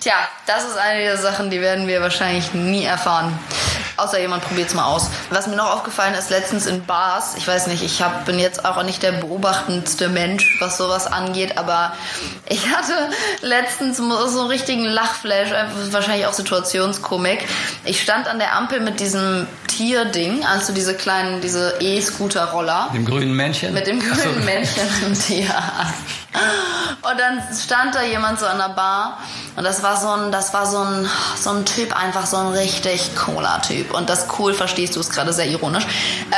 Speaker 3: Tja, das ist eine der Sachen, die werden wir wahrscheinlich nie erfahren. Außer jemand probiert es mal aus. Was mir noch aufgefallen ist, letztens in Bars, ich weiß nicht, ich hab, bin jetzt auch nicht der beobachtendste Mensch, was sowas angeht, aber ich hatte letztens so einen richtigen Lachflash, einfach wahrscheinlich auch Situationskomik. Ich stand an der Ampel mit diesem Tierding, also diese kleinen, diese E-Scooter-Roller.
Speaker 2: Dem grünen Männchen?
Speaker 3: Mit dem
Speaker 2: Ach so.
Speaker 3: grünen Männchen im Tier. Und dann stand da jemand so an der Bar und das war so ein, das war so ein, so ein Typ, einfach so ein richtig cooler Typ. Und das cool verstehst du, ist gerade sehr ironisch.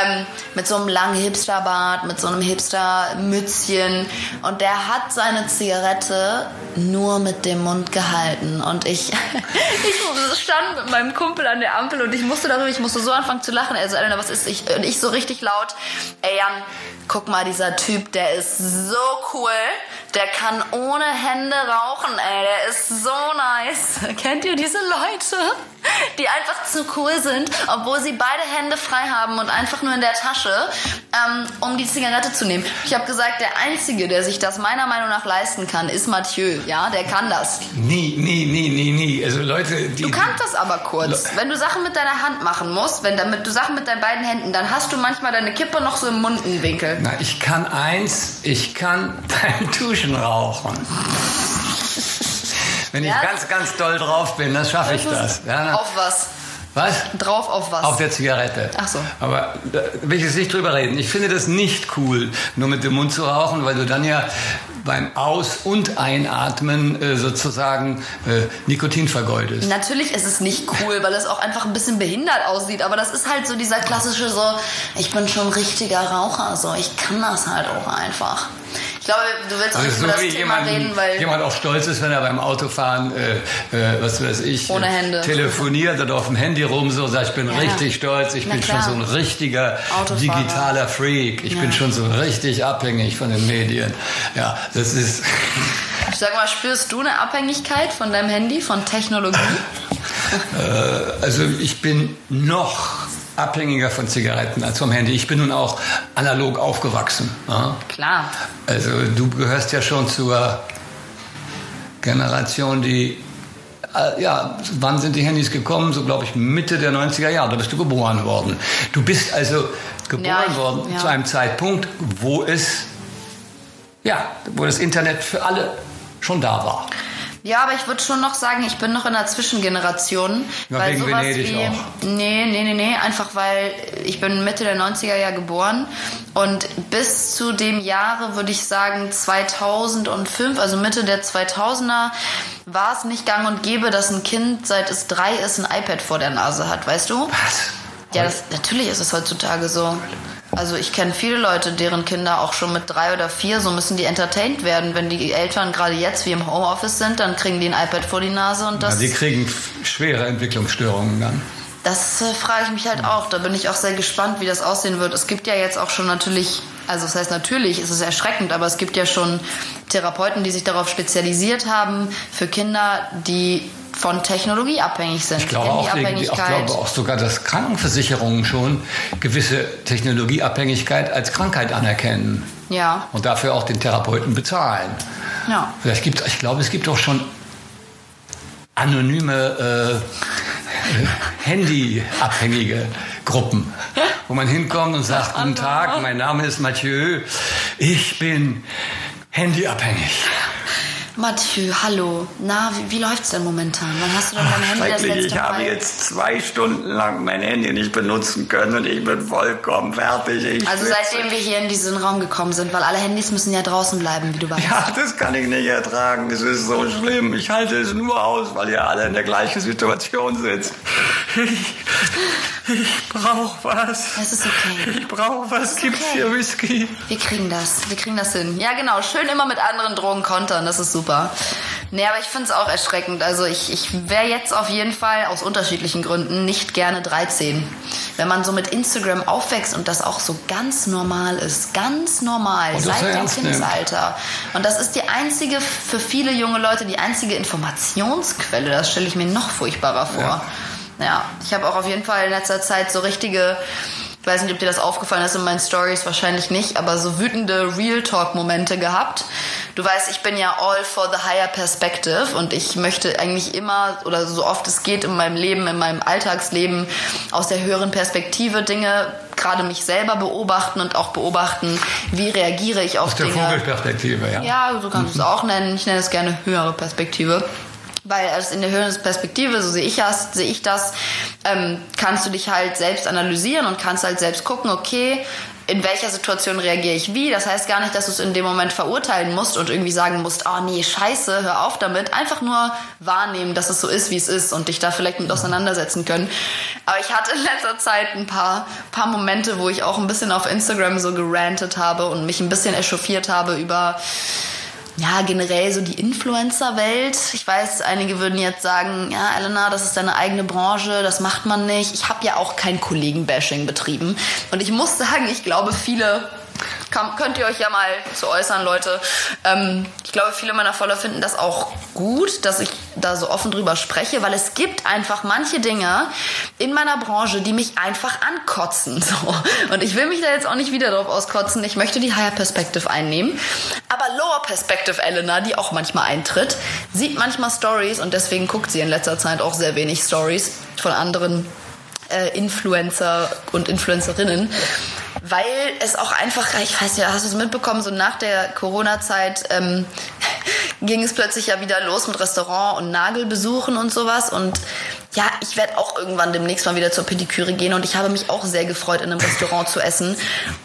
Speaker 3: Ähm, mit so einem langen Hipsterbart, mit so einem Hipster-Mützchen. Und der hat seine Zigarette nur mit dem Mund gehalten. Und ich, ich stand mit meinem Kumpel an der Ampel und ich musste darüber, ich musste so anfangen zu lachen. Er so, Elena, was ist ich? Und ich so richtig laut, ey Jan, guck mal, dieser Typ, der ist so cool. Der kann ohne Hände rauchen, ey. Der ist so nice. Kennt ihr diese Leute, die einfach zu cool sind, obwohl sie beide Hände frei haben und einfach nur in der Tasche, ähm, um die Zigarette zu nehmen? Ich habe gesagt, der Einzige, der sich das meiner Meinung nach leisten kann, ist Mathieu. Ja, der kann das.
Speaker 2: Nie, nie, nie, nie, nie. Also Leute, die...
Speaker 3: Du kannst das aber kurz. Wenn du Sachen mit deiner Hand machen musst, wenn damit du Sachen mit deinen beiden Händen, dann hast du manchmal deine Kippe noch so im Mundenwinkel.
Speaker 2: Na, ich kann eins, ich kann beim Duschen rauchen. Wenn ich
Speaker 3: Ja.
Speaker 2: ganz, ganz doll drauf bin, dann schaffe ich das. Ja,
Speaker 3: Auf was?
Speaker 2: was?
Speaker 3: Drauf auf was?
Speaker 2: Auf der Zigarette.
Speaker 3: Ach so.
Speaker 2: Aber da will ich jetzt nicht drüber reden. Ich finde das nicht cool, nur mit dem Mund zu rauchen, weil du dann ja beim Aus- und Einatmen äh, sozusagen äh, Nikotin vergeudest.
Speaker 3: Natürlich ist es nicht cool, weil es auch einfach ein bisschen behindert aussieht. Aber das ist halt so dieser klassische so, ich bin schon richtiger Raucher, so ich kann das halt auch einfach. Ich glaube, du willst auch
Speaker 2: Also
Speaker 3: nicht
Speaker 2: so
Speaker 3: über das Thema
Speaker 2: jemand,
Speaker 3: reden, weil
Speaker 2: jemand auch stolz ist, wenn er beim Autofahren, äh, äh, was weiß ich,
Speaker 3: Ohne
Speaker 2: äh,
Speaker 3: Hände.
Speaker 2: telefoniert oder auf dem Handy rum so sagt, ich bin
Speaker 3: Ja.
Speaker 2: richtig stolz, ich
Speaker 3: Na
Speaker 2: bin
Speaker 3: klar.
Speaker 2: schon so ein richtiger
Speaker 3: Autofahrer.
Speaker 2: digitaler Freak, ich bin schon so richtig abhängig von den Medien. Ja, das ist,
Speaker 3: ich sag mal, spürst du eine Abhängigkeit von deinem Handy, von Technologie?
Speaker 2: äh, also ich bin noch abhängiger von Zigaretten als vom Handy. Ich bin nun auch analog aufgewachsen. Ja?
Speaker 3: Klar.
Speaker 2: Also du gehörst ja schon zur Generation, die äh, ja, wann sind die Handys gekommen? So glaube ich Mitte der 90er Jahre. Da bist du geboren worden. Du bist also geboren
Speaker 3: Ja, ich-
Speaker 2: worden
Speaker 3: ja.
Speaker 2: zu einem Zeitpunkt, wo es ja, wo das Internet für alle schon da war.
Speaker 3: Ja, aber ich würde schon noch sagen, ich bin noch in der Zwischengeneration.
Speaker 2: Ja,
Speaker 3: weil
Speaker 2: wegen
Speaker 3: sowas
Speaker 2: Venedig
Speaker 3: wie.
Speaker 2: auch.
Speaker 3: Nee, nee, nee, nee. Einfach weil ich bin Mitte der 90er Jahre geboren. Und bis zu dem Jahre würde ich sagen 2005, also Mitte der 2000er, war es nicht gang und gäbe, dass ein Kind, seit es drei ist, ein iPad vor der Nase hat, weißt du?
Speaker 2: Was?
Speaker 3: Ja, das, natürlich ist es heutzutage so. Also ich kenne viele Leute, deren Kinder auch schon mit drei oder vier, so müssen die entertained werden. Wenn die Eltern gerade jetzt wie im Homeoffice sind, dann kriegen die ein iPad vor die Nase und
Speaker 2: Ja,
Speaker 3: das,
Speaker 2: die kriegen schwere Entwicklungsstörungen dann.
Speaker 3: das äh, frage ich mich halt auch. Da bin ich auch sehr gespannt, wie das aussehen wird. Es gibt ja jetzt auch schon natürlich, also das heißt natürlich, ist es erschreckend, aber es gibt ja schon Therapeuten, die sich darauf spezialisiert haben, für Kinder, die von Technologie abhängig sind.
Speaker 2: Ich glaube, auch, ich glaube auch sogar, dass Krankenversicherungen schon gewisse Technologieabhängigkeit als Krankheit anerkennen
Speaker 3: Ja,
Speaker 2: und dafür auch den Therapeuten bezahlen.
Speaker 3: ja.
Speaker 2: Vielleicht gibt, ich glaube, es gibt auch schon anonyme äh, Handyabhängige Gruppen, wo man hinkommt und sagt, guten Tag, mein Name ist Mathieu, ich bin handyabhängig.
Speaker 3: Mathieu, hallo. Na, wie, wie läuft's denn momentan? Wann hast du denn dein Handy das letzte
Speaker 2: ich habe
Speaker 3: Mal?
Speaker 2: jetzt zwei Stunden lang mein Handy nicht benutzen können und ich bin vollkommen fertig. Ich
Speaker 3: Also seitdem wir hier in diesen Raum gekommen sind, weil alle Handys müssen ja draußen bleiben, wie du weißt.
Speaker 2: Ja, das kann ich nicht ertragen. Es ist so schlimm. Ich halte es nur aus, weil ihr alle in der gleichen Situation sitzt. Ich, ich brauche was.
Speaker 3: Es ist okay.
Speaker 2: Ich brauche was. Gibt's
Speaker 3: okay.
Speaker 2: hier Whisky?
Speaker 3: Wir kriegen das. Wir kriegen das hin. Ja, genau. Schön immer mit anderen Drogen kontern. Das ist super. Nee, aber ich find's auch erschreckend. Also ich, ich wäre jetzt auf jeden Fall aus unterschiedlichen Gründen nicht gerne 13. Wenn man so mit Instagram aufwächst und das auch so ganz normal ist. Ganz normal.
Speaker 2: Das
Speaker 3: seit dem. Kindesalter. Und das ist die einzige, für viele junge Leute, die einzige Informationsquelle. Das stelle ich mir noch furchtbarer vor.
Speaker 2: Ja.
Speaker 3: Ja, ich habe auch auf jeden Fall in letzter Zeit so richtige, ich weiß nicht, ob dir das aufgefallen ist in meinen Stories, wahrscheinlich nicht, aber so wütende Real Talk-Momente gehabt. Du weißt, ich bin ja all for the higher perspective und ich möchte eigentlich immer oder so oft es geht in meinem Leben, in meinem Alltagsleben aus der höheren Perspektive Dinge, gerade mich selber beobachten und auch beobachten, wie reagiere ich auf
Speaker 2: Aus der
Speaker 3: Dinge.
Speaker 2: Vogelperspektive, ja.
Speaker 3: Ja, so kannst du es auch nennen. Ich nenne es gerne höhere Perspektive. Weil es in der höheren Perspektive, so sehe ich das, sehe ich das, ähm, kannst du dich halt selbst analysieren und kannst halt selbst gucken, okay, in welcher Situation reagiere ich wie. Das heißt gar nicht, dass du es in dem Moment verurteilen musst und irgendwie sagen musst, oh nee, scheiße, hör auf damit. Einfach nur wahrnehmen, dass es so ist, wie es ist und dich da vielleicht mit auseinandersetzen können. Aber ich hatte in letzter Zeit ein paar, paar Momente, wo ich auch ein bisschen auf Instagram so gerantet habe und mich ein bisschen echauffiert habe über ja, generell so die Influencer-Welt. Ich weiß, einige würden jetzt sagen, ja, Elena, das ist deine eigene Branche, das macht man nicht. Ich habe ja auch kein Kollegen-Bashing betrieben. Und ich muss sagen, ich glaube, viele kann, könnt ihr euch ja mal zu äußern, Leute. Ähm, ich glaube, viele meiner Follower finden das auch gut, dass ich da so offen drüber spreche, weil es gibt einfach manche Dinge in meiner Branche, die mich einfach ankotzen. So. Und ich will mich da jetzt auch nicht wieder drauf auskotzen. Ich möchte die Higher Perspective einnehmen. Aber Lower Perspective Elena, die auch manchmal eintritt, sieht manchmal Stories und deswegen guckt sie in letzter Zeit auch sehr wenig Stories von anderen äh, Influencer und Influencerinnen, weil es auch einfach, ich weiß ja, hast du es mitbekommen, so nach der Corona-Zeit ähm, ging es plötzlich ja wieder los mit Restaurant und Nagelbesuchen und sowas und ja, ich werde auch irgendwann demnächst mal wieder zur Pediküre gehen und ich habe mich auch sehr gefreut, in einem Restaurant zu essen.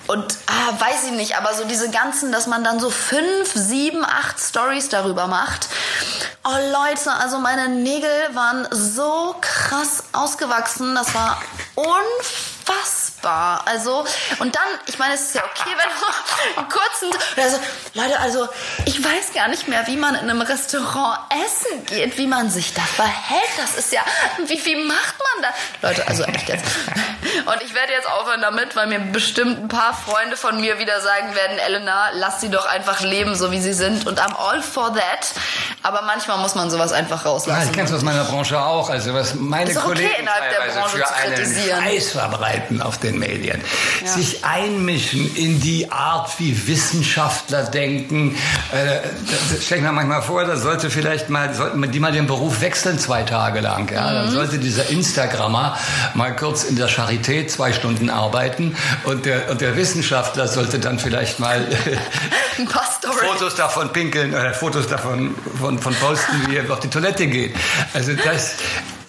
Speaker 3: Und ah, weiß ich nicht, aber so diese ganzen, dass man dann so fünf, sieben, acht Stories darüber macht. Oh Leute, also meine Nägel waren so krass ausgewachsen, das war unfassbar. Also, und dann, ich meine, es ist ja okay, wenn du, einen kurzen. Also, Leute, also ich weiß gar nicht mehr, wie man in einem Restaurant essen geht, wie man sich da verhält. Das ist ja, wie, wie macht man das? Leute, also echt jetzt. Und ich werde jetzt aufhören damit, weil mir bestimmt ein paar Freunde von mir wieder sagen werden, Elena, lass sie doch einfach leben, so wie sie sind. Und I'm all for that. Aber manchmal muss man sowas einfach rauslassen.
Speaker 2: Ja, ich kenn's aus meiner Branche auch. Also was meine
Speaker 3: Ist auch okay,
Speaker 2: Kollegen
Speaker 3: innerhalb der Branche
Speaker 2: für
Speaker 3: zu kritisieren.
Speaker 2: Scheiß verbreiten auf den Medien. Sich einmischen in die Art, wie Wissenschaftler denken. Äh, das stelle ich mir manchmal vor, da sollte vielleicht mal, sollten die mal den Beruf wechseln zwei Tage lang. Ja?
Speaker 3: Mhm.
Speaker 2: Dann sollte dieser Instagrammer mal kurz in der Charité zwei Stunden arbeiten und der, und der Wissenschaftler sollte dann vielleicht mal. Fotos davon pinkeln oder Fotos davon von, von posten, wie er auf die Toilette geht. Also das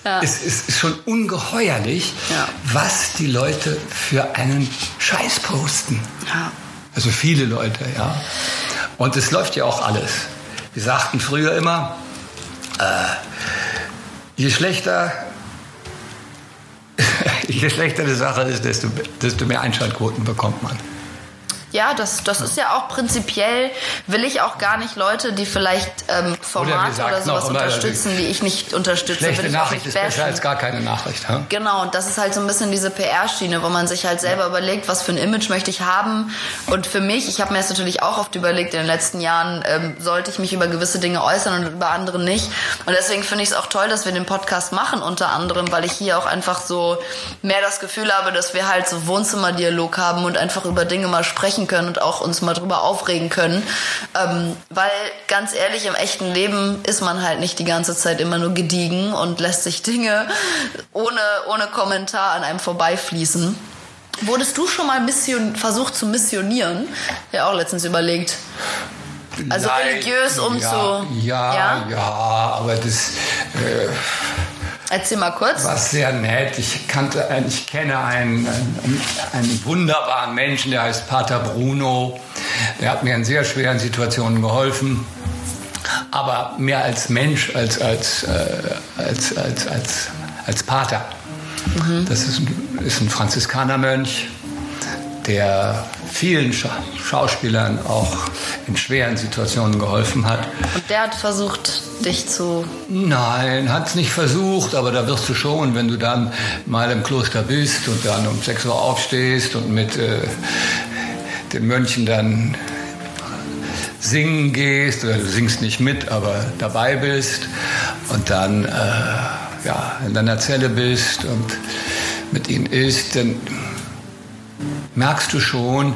Speaker 3: Ja.
Speaker 2: ist, ist, ist schon ungeheuerlich,
Speaker 3: Ja.
Speaker 2: was die Leute für einen Scheiß posten.
Speaker 3: Ja.
Speaker 2: Also viele Leute, ja. Und es läuft ja auch alles. Wir sagten früher immer, äh, je schlechter je schlechter die Sache ist, desto, desto mehr Einschaltquoten bekommt man.
Speaker 3: Ja, das, das ist ja auch prinzipiell, will ich auch gar nicht Leute, die vielleicht ähm, Formate
Speaker 2: gesagt
Speaker 3: oder, sowas
Speaker 2: immer,
Speaker 3: unterstützen, die ich nicht unterstütze.
Speaker 2: Schlechte
Speaker 3: will ich auch
Speaker 2: Nachricht
Speaker 3: nicht
Speaker 2: ist besser als gar keine Nachricht. Ja?
Speaker 3: Genau, und das ist halt so ein bisschen diese PR-Schiene, wo man sich halt selber überlegt, was für ein Image möchte ich haben. Und für mich, ich habe mir das natürlich auch oft überlegt, in den letzten Jahren ähm, sollte ich mich über gewisse Dinge äußern und über andere nicht. Und deswegen finde ich es auch toll, dass wir den Podcast machen, unter anderem, weil ich hier auch einfach so mehr das Gefühl habe, dass wir halt so Wohnzimmerdialog haben und einfach über Dinge mal sprechen können und auch uns mal drüber aufregen können. Ähm, weil ganz ehrlich, im echten Leben ist man halt nicht die ganze Zeit immer nur gediegen und lässt sich Dinge ohne, ohne Kommentar an einem vorbeifließen. Wurdest du schon mal mission, versucht zu missionieren? Ja, auch letztens überlegt. Also
Speaker 2: Nein,
Speaker 3: religiös um
Speaker 2: ja,
Speaker 3: zu.
Speaker 2: Ja,
Speaker 3: Ja?
Speaker 2: ja, aber das äh,
Speaker 3: Erzähl mal kurz.
Speaker 2: war sehr nett. Ich kannte, einen- ich kenne einen, einen, einen wunderbaren Menschen, der heißt Pater Bruno. Der hat mir in sehr schweren Situationen geholfen. Aber mehr als Mensch als als äh, als als als, als Pater. Das ist ein, ist ein Franziskanermönch, der vielen Scha Schauspielern auch in schweren Situationen geholfen hat.
Speaker 3: Und der hat versucht, dich zu.
Speaker 2: Nein, hat's nicht versucht, aber da wirst du schon, wenn du dann mal im Kloster bist und dann um 6 Uhr aufstehst und mit äh, den Mönchen dann singen gehst, oder du singst nicht mit, aber dabei bist und dann äh, ja, in deiner Zelle bist und mit ihnen isst, dann merkst du schon,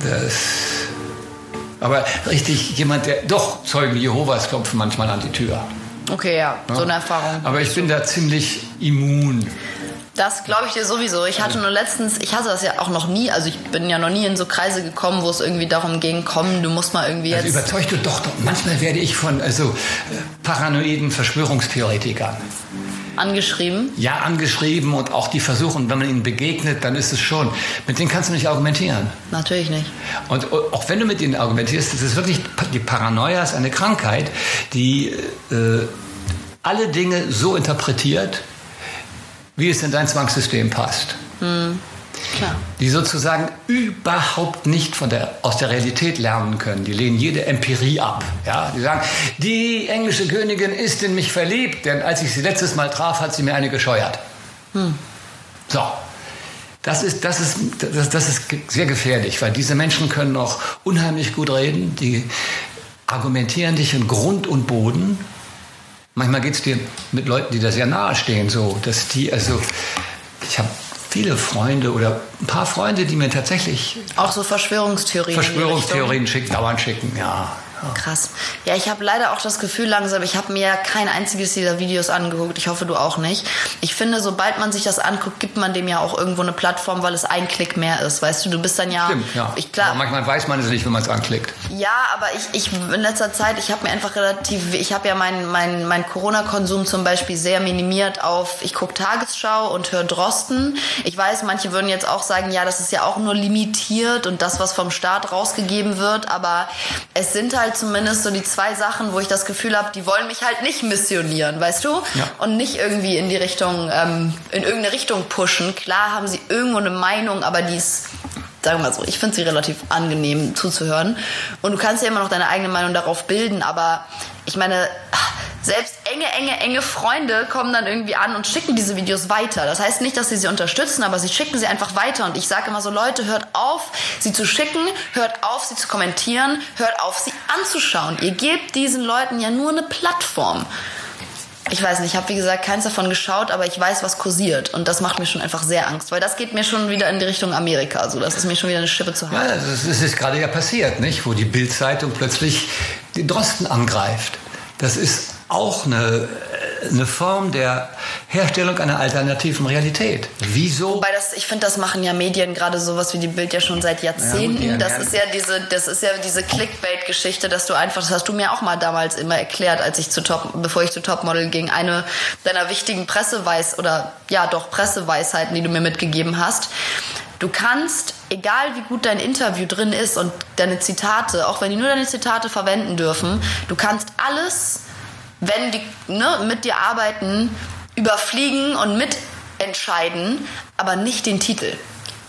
Speaker 2: dass aber richtig jemand, der doch Zeugen Jehovas klopfen manchmal an die Tür.
Speaker 3: Okay, ja, so eine Erfahrung.
Speaker 2: Aber ich bin da ziemlich immun.
Speaker 3: Das glaube ich dir sowieso. Ich hatte nur letztens, ich hatte das ja auch noch nie, also ich bin ja noch nie in so Kreise gekommen, wo es irgendwie darum ging, komm, du musst mal irgendwie
Speaker 2: Also
Speaker 3: jetzt.
Speaker 2: überzeug du doch, doch. Manchmal werde ich von also, äh, paranoiden Verschwörungstheoretikern
Speaker 3: angeschrieben.
Speaker 2: ja angeschrieben und auch die versuchen, wenn man ihnen begegnet, dann ist es schon. Mit denen kannst du nicht argumentieren.
Speaker 3: Natürlich nicht.
Speaker 2: Und äh, auch wenn du mit ihnen argumentierst, das ist wirklich, die Paranoia ist eine Krankheit, die äh, alle Dinge so interpretiert, wie es in dein Zwangssystem passt.
Speaker 3: Klar.
Speaker 2: Die sozusagen überhaupt nicht von der, aus der Realität lernen können. Die lehnen jede Empirie ab. Ja? Die sagen, die englische Königin ist in mich verliebt, denn als ich sie letztes Mal traf, hat sie mir eine gescheuert. So. Das ist, das, ist, das, das ist sehr gefährlich, weil diese Menschen können auch unheimlich gut reden. Die argumentieren dich in Grund und Boden. Manchmal geht es dir mit Leuten, die da sehr nahe stehen, so, dass die, also, ich habe viele Freunde oder ein paar Freunde, die mir tatsächlich
Speaker 3: Auch so Verschwörungstheorien.
Speaker 2: Verschwörungstheorien schicken, dauernd schicken, ja.
Speaker 3: Krass. Ja, ich habe leider auch das Gefühl langsam, ich habe mir kein einziges dieser Videos angeguckt. Ich hoffe, du auch nicht. Ich finde, sobald man sich das anguckt, gibt man dem ja auch irgendwo eine Plattform, weil es ein Klick mehr ist. Weißt du, du bist dann ja.
Speaker 2: Stimmt, ja.
Speaker 3: Ich, klar,
Speaker 2: Aber manchmal weiß man es nicht, wenn man es anklickt.
Speaker 3: Ja, aber ich, ich in letzter Zeit, ich habe mir einfach relativ, ich habe ja meinen mein, mein Corona-Konsum zum Beispiel sehr minimiert auf, ich gucke Tagesschau und höre Drosten. Ich weiß, manche würden jetzt auch sagen, ja, das ist ja auch nur limitiert und das, was vom Staat rausgegeben wird, aber es sind halt zumindest so die zwei Sachen, wo ich das Gefühl habe, die wollen mich halt nicht missionieren, weißt du?
Speaker 2: Ja.
Speaker 3: Und nicht irgendwie in die Richtung, ähm, in irgendeine Richtung pushen. Klar haben sie irgendwo eine Meinung, aber die ist sagen wir mal so, ich finde sie relativ angenehm zuzuhören. Und du kannst ja immer noch deine eigene Meinung darauf bilden, aber ich meine, selbst enge, enge, enge Freunde kommen dann irgendwie an und schicken diese Videos weiter. Das heißt nicht, dass sie sie unterstützen, aber sie schicken sie einfach weiter. Und ich sage immer so, Leute, hört auf, sie zu schicken, hört auf, sie zu kommentieren, hört auf, sie anzuschauen. Ihr gebt diesen Leuten ja nur eine Plattform. Ich weiß nicht, ich habe wie gesagt keins davon geschaut, aber ich weiß, was kursiert. Und das macht mir schon einfach sehr Angst, weil das geht mir schon wieder in die Richtung Amerika. Also das ist mir schon wieder eine Schippe zu hart.
Speaker 2: Ja, das ist gerade ja passiert, nicht? Wo die Bildzeitung plötzlich den Drosten angreift. Das ist auch eine, eine Form der Herstellung einer alternativen Realität. Wieso?
Speaker 3: Wobei das, ich finde, das machen ja Medien gerade sowas wie die Bild ja schon seit Jahrzehnten. Ja, das ist ja diese, das ist ja diese Clickbait-Geschichte, dass du einfach, das hast du mir auch mal damals immer erklärt, als ich zu Top, bevor ich zu Topmodel ging, eine deiner wichtigen Presseweis oder ja doch Presseweisheiten, die du mir mitgegeben hast. Du kannst, egal wie gut dein Interview drin ist und deine Zitate, auch wenn die nur deine Zitate verwenden dürfen, du kannst alles wenn die ne, mit dir arbeiten, überfliegen und mitentscheiden, aber nicht den Titel.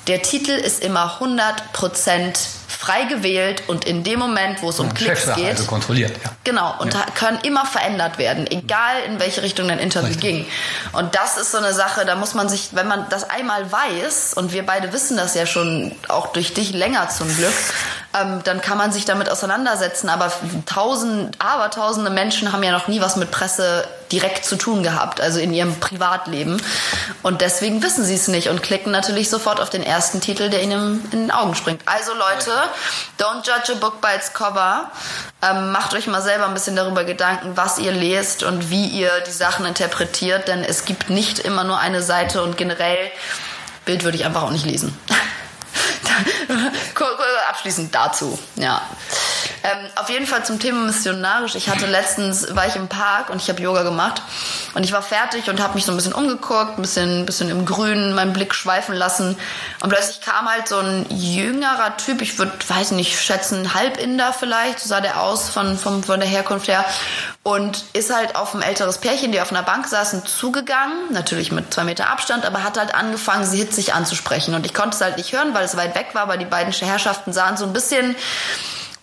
Speaker 3: Der Titel ist immer 100% frei gewählt und in dem Moment, wo es um ja, Klicks geht,
Speaker 2: also kontrolliert, ja.
Speaker 3: Genau, und ja. können immer verändert werden, egal in welche Richtung dein Interview Richtig. ging. Und das ist so eine Sache, da muss man sich, wenn man das einmal weiß, und wir beide wissen das ja schon auch durch dich länger zum Glück, ähm, dann kann man sich damit auseinandersetzen. Aber tausend, aber tausende Menschen haben ja noch nie was mit Presse direkt zu tun gehabt, also in ihrem Privatleben. Und deswegen wissen sie es nicht und klicken natürlich sofort auf den ersten Titel, der ihnen in den Augen springt. Also Leute, don't judge a book by its cover. Ähm, macht euch mal selber ein bisschen darüber Gedanken, was ihr lest und wie ihr die Sachen interpretiert, denn es gibt nicht immer nur eine Seite und generell Bild würde ich einfach auch nicht lesen. Abschließend dazu, ja. Ähm, auf jeden Fall zum Thema missionarisch. Ich hatte letztens, war ich im Park und ich habe Yoga gemacht und ich war fertig und habe mich so ein bisschen umgeguckt, ein bisschen, bisschen im Grünen meinen Blick schweifen lassen und plötzlich kam halt so ein jüngerer Typ, ich würde, weiß nicht, schätzen, Halbinder vielleicht, so sah der aus von, von, von der Herkunft her und ist halt auf ein älteres Pärchen, die auf einer Bank saßen, zugegangen, natürlich mit zwei Meter Abstand, aber hat halt angefangen, sie hitzig anzusprechen. Und ich konnte es halt nicht hören, weil es weit weg war, weil die beiden Herrschaften sahen so ein bisschen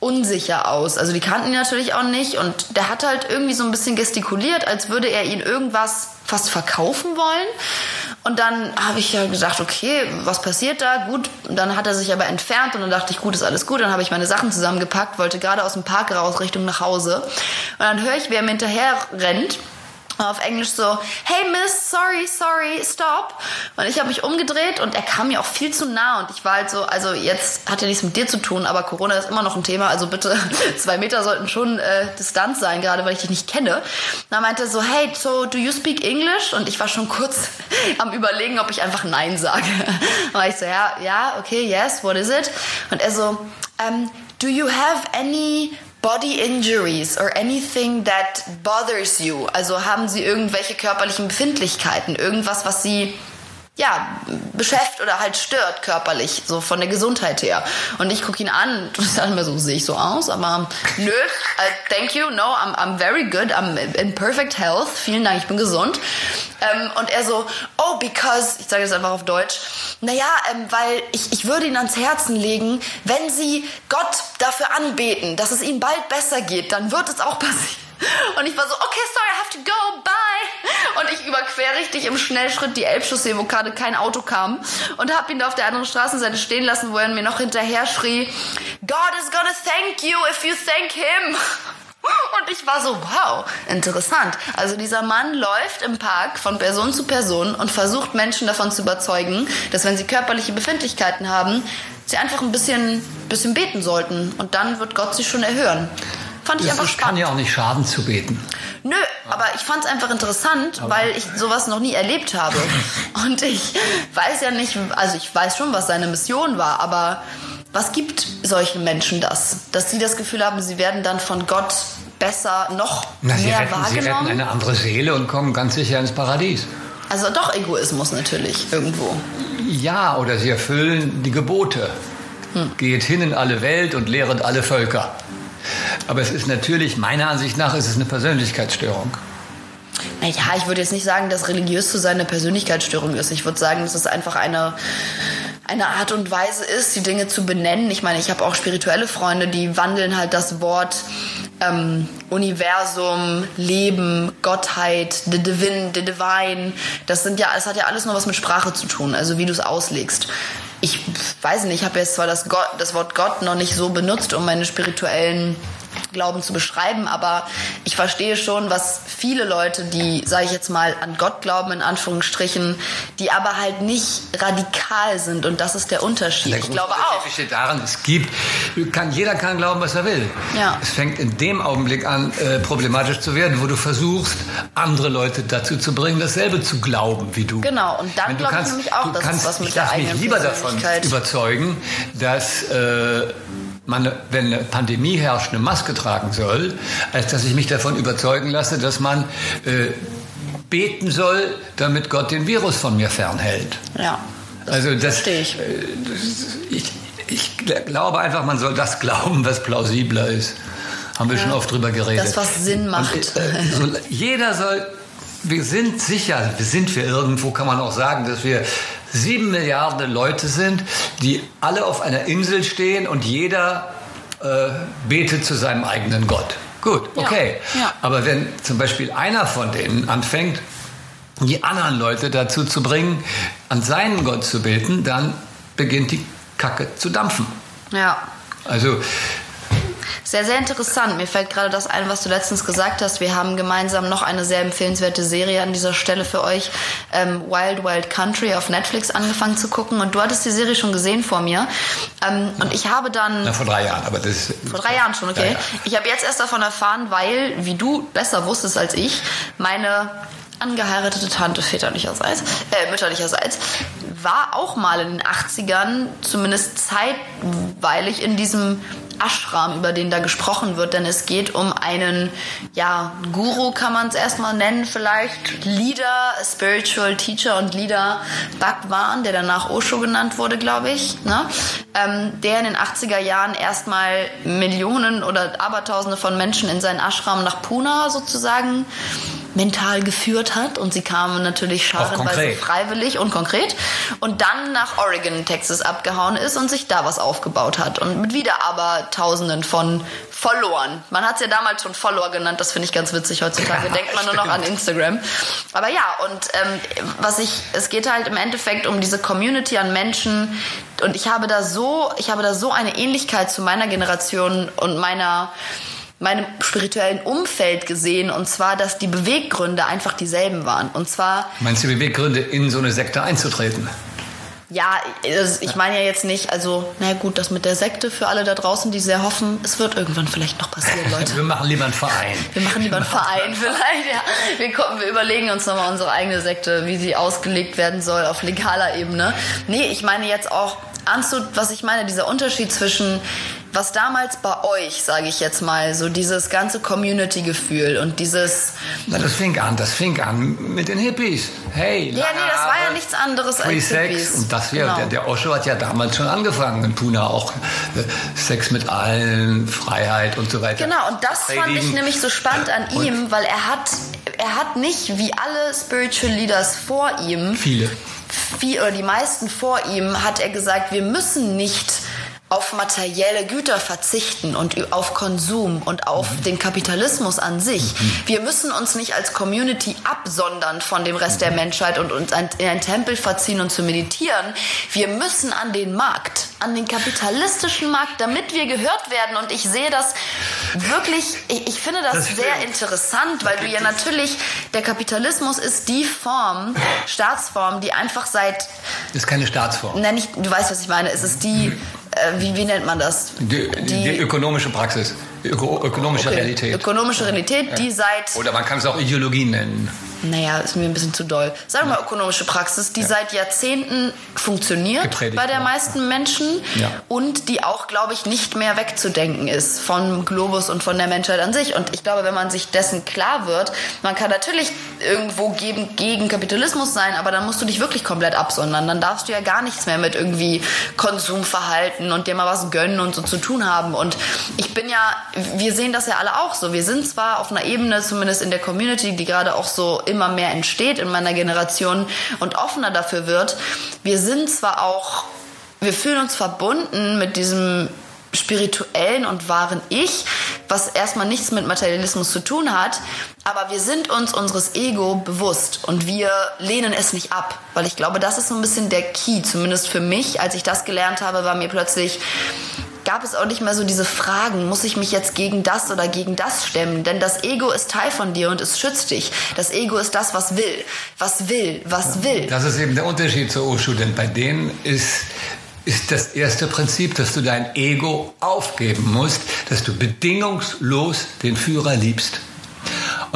Speaker 3: unsicher aus. Also die kannten ihn natürlich auch nicht und der hat halt irgendwie so ein bisschen gestikuliert, als würde er ihnen irgendwas fast verkaufen wollen. Und dann habe ich ja gesagt, okay, was passiert da? Gut, dann hat er sich aber entfernt und dann dachte ich, gut, ist alles gut. Dann habe ich meine Sachen zusammengepackt, wollte gerade aus dem Park raus Richtung nach Hause. Und dann höre ich, wer mir hinterher rennt auf Englisch so, hey Miss, sorry, sorry, stop. Und ich habe mich umgedreht und er kam mir auch viel zu nah und ich war halt so, also jetzt hat ja nichts mit dir zu tun, aber Corona ist immer noch ein Thema, also bitte zwei Meter sollten schon äh, Distanz sein, gerade weil ich dich nicht kenne. dann meinte er so, hey, so do you speak English? Und ich war schon kurz am überlegen, ob ich einfach Nein sage. dann war ich so, ja, ja, okay, yes, what is it? Und er so, um, do you have any Body Injuries or anything that bothers you? Also haben Sie irgendwelche körperlichen Befindlichkeiten, irgendwas, was Sie ja, beschäftigt oder halt stört körperlich, so von der Gesundheit her. Und ich gucke ihn an und sage mir so, sehe ich so aus? Aber nö, uh, thank you, no, I'm, I'm very good, I'm in perfect health, vielen Dank, ich bin gesund. Ähm, und er so, oh, because, ich sage es einfach auf Deutsch, naja, ähm, weil ich, ich würde ihn ans Herzen legen, wenn Sie Gott dafür anbeten, dass es Ihnen bald besser geht, dann wird es auch passieren. Und ich war so, okay, sorry, I have to go, bye. Und ich überquere richtig im Schnellschritt die Elbchaussee, wo gerade kein Auto kam. Und habe ihn da auf der anderen Straßenseite stehen lassen, wo er mir noch hinterher schrie, God is gonna thank you if you thank him. Und ich war so, wow, interessant. Also dieser Mann läuft im Park von Person zu Person und versucht Menschen davon zu überzeugen, dass wenn sie körperliche Befindlichkeiten haben, sie einfach ein bisschen, bisschen beten sollten. Und dann wird Gott sie schon erhören. Fand ich das einfach spannend.
Speaker 2: kann ja auch nicht schaden zu beten.
Speaker 3: Nö, aber ich fand es einfach interessant, aber weil ich sowas noch nie erlebt habe. Und ich weiß ja nicht, also ich weiß schon, was seine Mission war, aber was gibt solchen Menschen das? Dass sie das Gefühl haben, sie werden dann von Gott besser, noch Na, mehr
Speaker 2: retten,
Speaker 3: wahrgenommen?
Speaker 2: Sie retten eine andere Seele und kommen ganz sicher ins Paradies.
Speaker 3: Also doch Egoismus natürlich irgendwo.
Speaker 2: Ja, oder sie erfüllen die Gebote. Hm. Geht hin in alle Welt und lehret alle Völker. Aber es ist natürlich, meiner Ansicht nach, ist es eine Persönlichkeitsstörung.
Speaker 3: Naja, ich würde jetzt nicht sagen, dass religiös zu sein eine Persönlichkeitsstörung ist. Ich würde sagen, das ist einfach eine, eine Art und Weise ist, die Dinge zu benennen. Ich meine, ich habe auch spirituelle Freunde, die wandeln halt das Wort ähm, Universum, Leben, Gottheit, the Divine, the Divine. Das sind ja, es hat ja alles nur was mit Sprache zu tun, also wie du es auslegst. Ich weiß nicht, ich habe jetzt zwar das, Gott, das Wort Gott noch nicht so benutzt, um meine spirituellen Glauben zu beschreiben, aber ich verstehe schon, was viele Leute, die, sage ich jetzt mal, an Gott glauben, in Anführungsstrichen, die aber halt nicht radikal sind und das ist der Unterschied. Der ich glaube auch.
Speaker 2: steht daran, es gibt, kann, jeder kann glauben, was er will.
Speaker 3: Ja.
Speaker 2: Es fängt in dem Augenblick an, äh, problematisch zu werden, wo du versuchst, andere Leute dazu zu bringen, dasselbe zu glauben wie du.
Speaker 3: Genau, und dann glaube ich nämlich auch, dass
Speaker 2: kannst,
Speaker 3: es was mit
Speaker 2: ich
Speaker 3: der eigenen
Speaker 2: mich lieber davon überzeugen, dass äh, man, wenn eine Pandemie herrscht, eine Maske tragen soll, als dass ich mich davon überzeugen lasse, dass man äh, beten soll, damit Gott den Virus von mir fernhält.
Speaker 3: Ja.
Speaker 2: Das also das, verstehe ich. Äh, ich. Ich glaube einfach, man soll das glauben, was plausibler ist. Haben wir ja, schon oft drüber geredet.
Speaker 3: Das, was Sinn macht. Und, äh,
Speaker 2: so, jeder soll, wir sind sicher, wir sind wir irgendwo, kann man auch sagen, dass wir sieben Milliarden Leute sind, die alle auf einer Insel stehen und jeder äh, betet zu seinem eigenen Gott. Gut, okay.
Speaker 3: Ja, ja.
Speaker 2: Aber wenn zum Beispiel einer von denen anfängt, die anderen Leute dazu zu bringen, an seinen Gott zu beten, dann beginnt die Kacke zu dampfen.
Speaker 3: Ja.
Speaker 2: Also
Speaker 3: sehr, sehr interessant. Mir fällt gerade das ein, was du letztens gesagt hast. Wir haben gemeinsam noch eine sehr empfehlenswerte Serie an dieser Stelle für euch, ähm, Wild Wild Country auf Netflix angefangen zu gucken. Und du hattest die Serie schon gesehen vor mir. Ähm, und ich habe dann...
Speaker 2: Na, vor drei Jahren, aber das ist...
Speaker 3: Vor drei Jahren schon, okay. Ja, ja. Ich habe jetzt erst davon erfahren, weil, wie du besser wusstest als ich, meine angeheiratete Tante väterlicherseits, äh, mütterlicherseits, war auch mal in den 80ern, zumindest zeitweilig in diesem Ashram, über den da gesprochen wird, denn es geht um einen, ja, Guru kann man es erstmal nennen, vielleicht Leader, Spiritual Teacher und Leader Bhagwan, der danach Osho genannt wurde, glaube ich, ne? Ähm, der in den 80er Jahren erstmal Millionen oder Abertausende von Menschen in seinen Ashram nach Pune sozusagen mental geführt hat und sie kamen natürlich scharenweise freiwillig und konkret und dann nach Oregon, Texas abgehauen ist und sich da was aufgebaut hat und mit wieder aber Tausenden von Followern. Man hat es ja damals schon Follower genannt, das finde ich ganz witzig. Heutzutage ja, denkt man stimmt. nur noch an Instagram. Aber ja, und ähm, was ich, es geht halt im Endeffekt um diese Community an Menschen und ich habe da so, ich habe da so eine Ähnlichkeit zu meiner Generation und meiner meinem spirituellen Umfeld gesehen und zwar, dass die Beweggründe einfach dieselben waren. Und zwar.
Speaker 2: Meinst du die Beweggründe, in so eine Sekte einzutreten?
Speaker 3: Ja, ich meine ja jetzt nicht, also, na gut, das mit der Sekte für alle da draußen, die sehr hoffen, es wird irgendwann vielleicht noch passieren, Leute.
Speaker 2: Wir machen lieber einen Verein.
Speaker 3: Wir machen lieber einen Verein vielleicht, ja. Wir, kommen, wir überlegen uns nochmal unsere eigene Sekte, wie sie ausgelegt werden soll auf legaler Ebene. Nee, ich meine jetzt auch, ahnst du, was ich meine, dieser Unterschied zwischen was damals bei euch, sage ich jetzt mal, so dieses ganze Community-Gefühl und dieses.
Speaker 2: Na, das fing an, das fing an mit den Hippies. Hey,
Speaker 3: Ja, nee, das war ja nichts anderes
Speaker 2: Free
Speaker 3: als
Speaker 2: Sex.
Speaker 3: Hippies.
Speaker 2: Und das hier, genau. der, der Osho hat ja damals schon angefangen in Puna auch äh, Sex mit allen, Freiheit und so weiter.
Speaker 3: Genau, und das fand ich nämlich so spannend an ihm, weil er hat, er hat nicht wie alle Spiritual Leaders vor ihm.
Speaker 2: Viele.
Speaker 3: Viel, oder die meisten vor ihm hat er gesagt, wir müssen nicht auf materielle Güter verzichten und auf Konsum und auf mhm. den Kapitalismus an sich. Mhm. Wir müssen uns nicht als Community absondern von dem Rest der Menschheit und uns in einen Tempel verziehen und zu meditieren. Wir müssen an den Markt, an den kapitalistischen Markt, damit wir gehört werden. Und ich sehe das wirklich, ich, ich finde das, das sehr interessant, weil du ja natürlich, der Kapitalismus ist die Form, Staatsform, die einfach seit...
Speaker 2: Das ist keine Staatsform.
Speaker 3: Nein, nicht, du weißt, was ich meine. Es ist die äh, wie, wie nennt man das?
Speaker 2: Die, die, die ökonomische Praxis, Öko, ökonomische okay. Realität.
Speaker 3: Ökonomische Realität, die seit...
Speaker 2: Oder man kann es auch Ideologie nennen
Speaker 3: naja, ist mir ein bisschen zu doll. Sagen wir mal ökonomische Praxis, die ja. seit Jahrzehnten funktioniert Gepredigt, bei der meisten Menschen ja. und die auch, glaube ich, nicht mehr wegzudenken ist vom Globus und von der Menschheit an sich. Und ich glaube, wenn man sich dessen klar wird, man kann natürlich irgendwo gegen, gegen Kapitalismus sein, aber dann musst du dich wirklich komplett absondern. Dann darfst du ja gar nichts mehr mit irgendwie Konsumverhalten und dir mal was gönnen und so zu tun haben. Und ich bin ja, wir sehen das ja alle auch so. Wir sind zwar auf einer Ebene, zumindest in der Community, die gerade auch so immer mehr entsteht in meiner Generation und offener dafür wird. Wir sind zwar auch wir fühlen uns verbunden mit diesem spirituellen und wahren Ich, was erstmal nichts mit Materialismus zu tun hat, aber wir sind uns unseres Ego bewusst und wir lehnen es nicht ab, weil ich glaube, das ist so ein bisschen der Key, zumindest für mich, als ich das gelernt habe, war mir plötzlich gab es auch nicht mehr so diese Fragen, muss ich mich jetzt gegen das oder gegen das stemmen? Denn das Ego ist Teil von dir und es schützt dich. Das Ego ist das, was will, was will, was will.
Speaker 2: Das ist eben der Unterschied zur Oshu, denn bei denen ist ist das erste Prinzip, dass du dein Ego aufgeben musst, dass du bedingungslos den Führer liebst.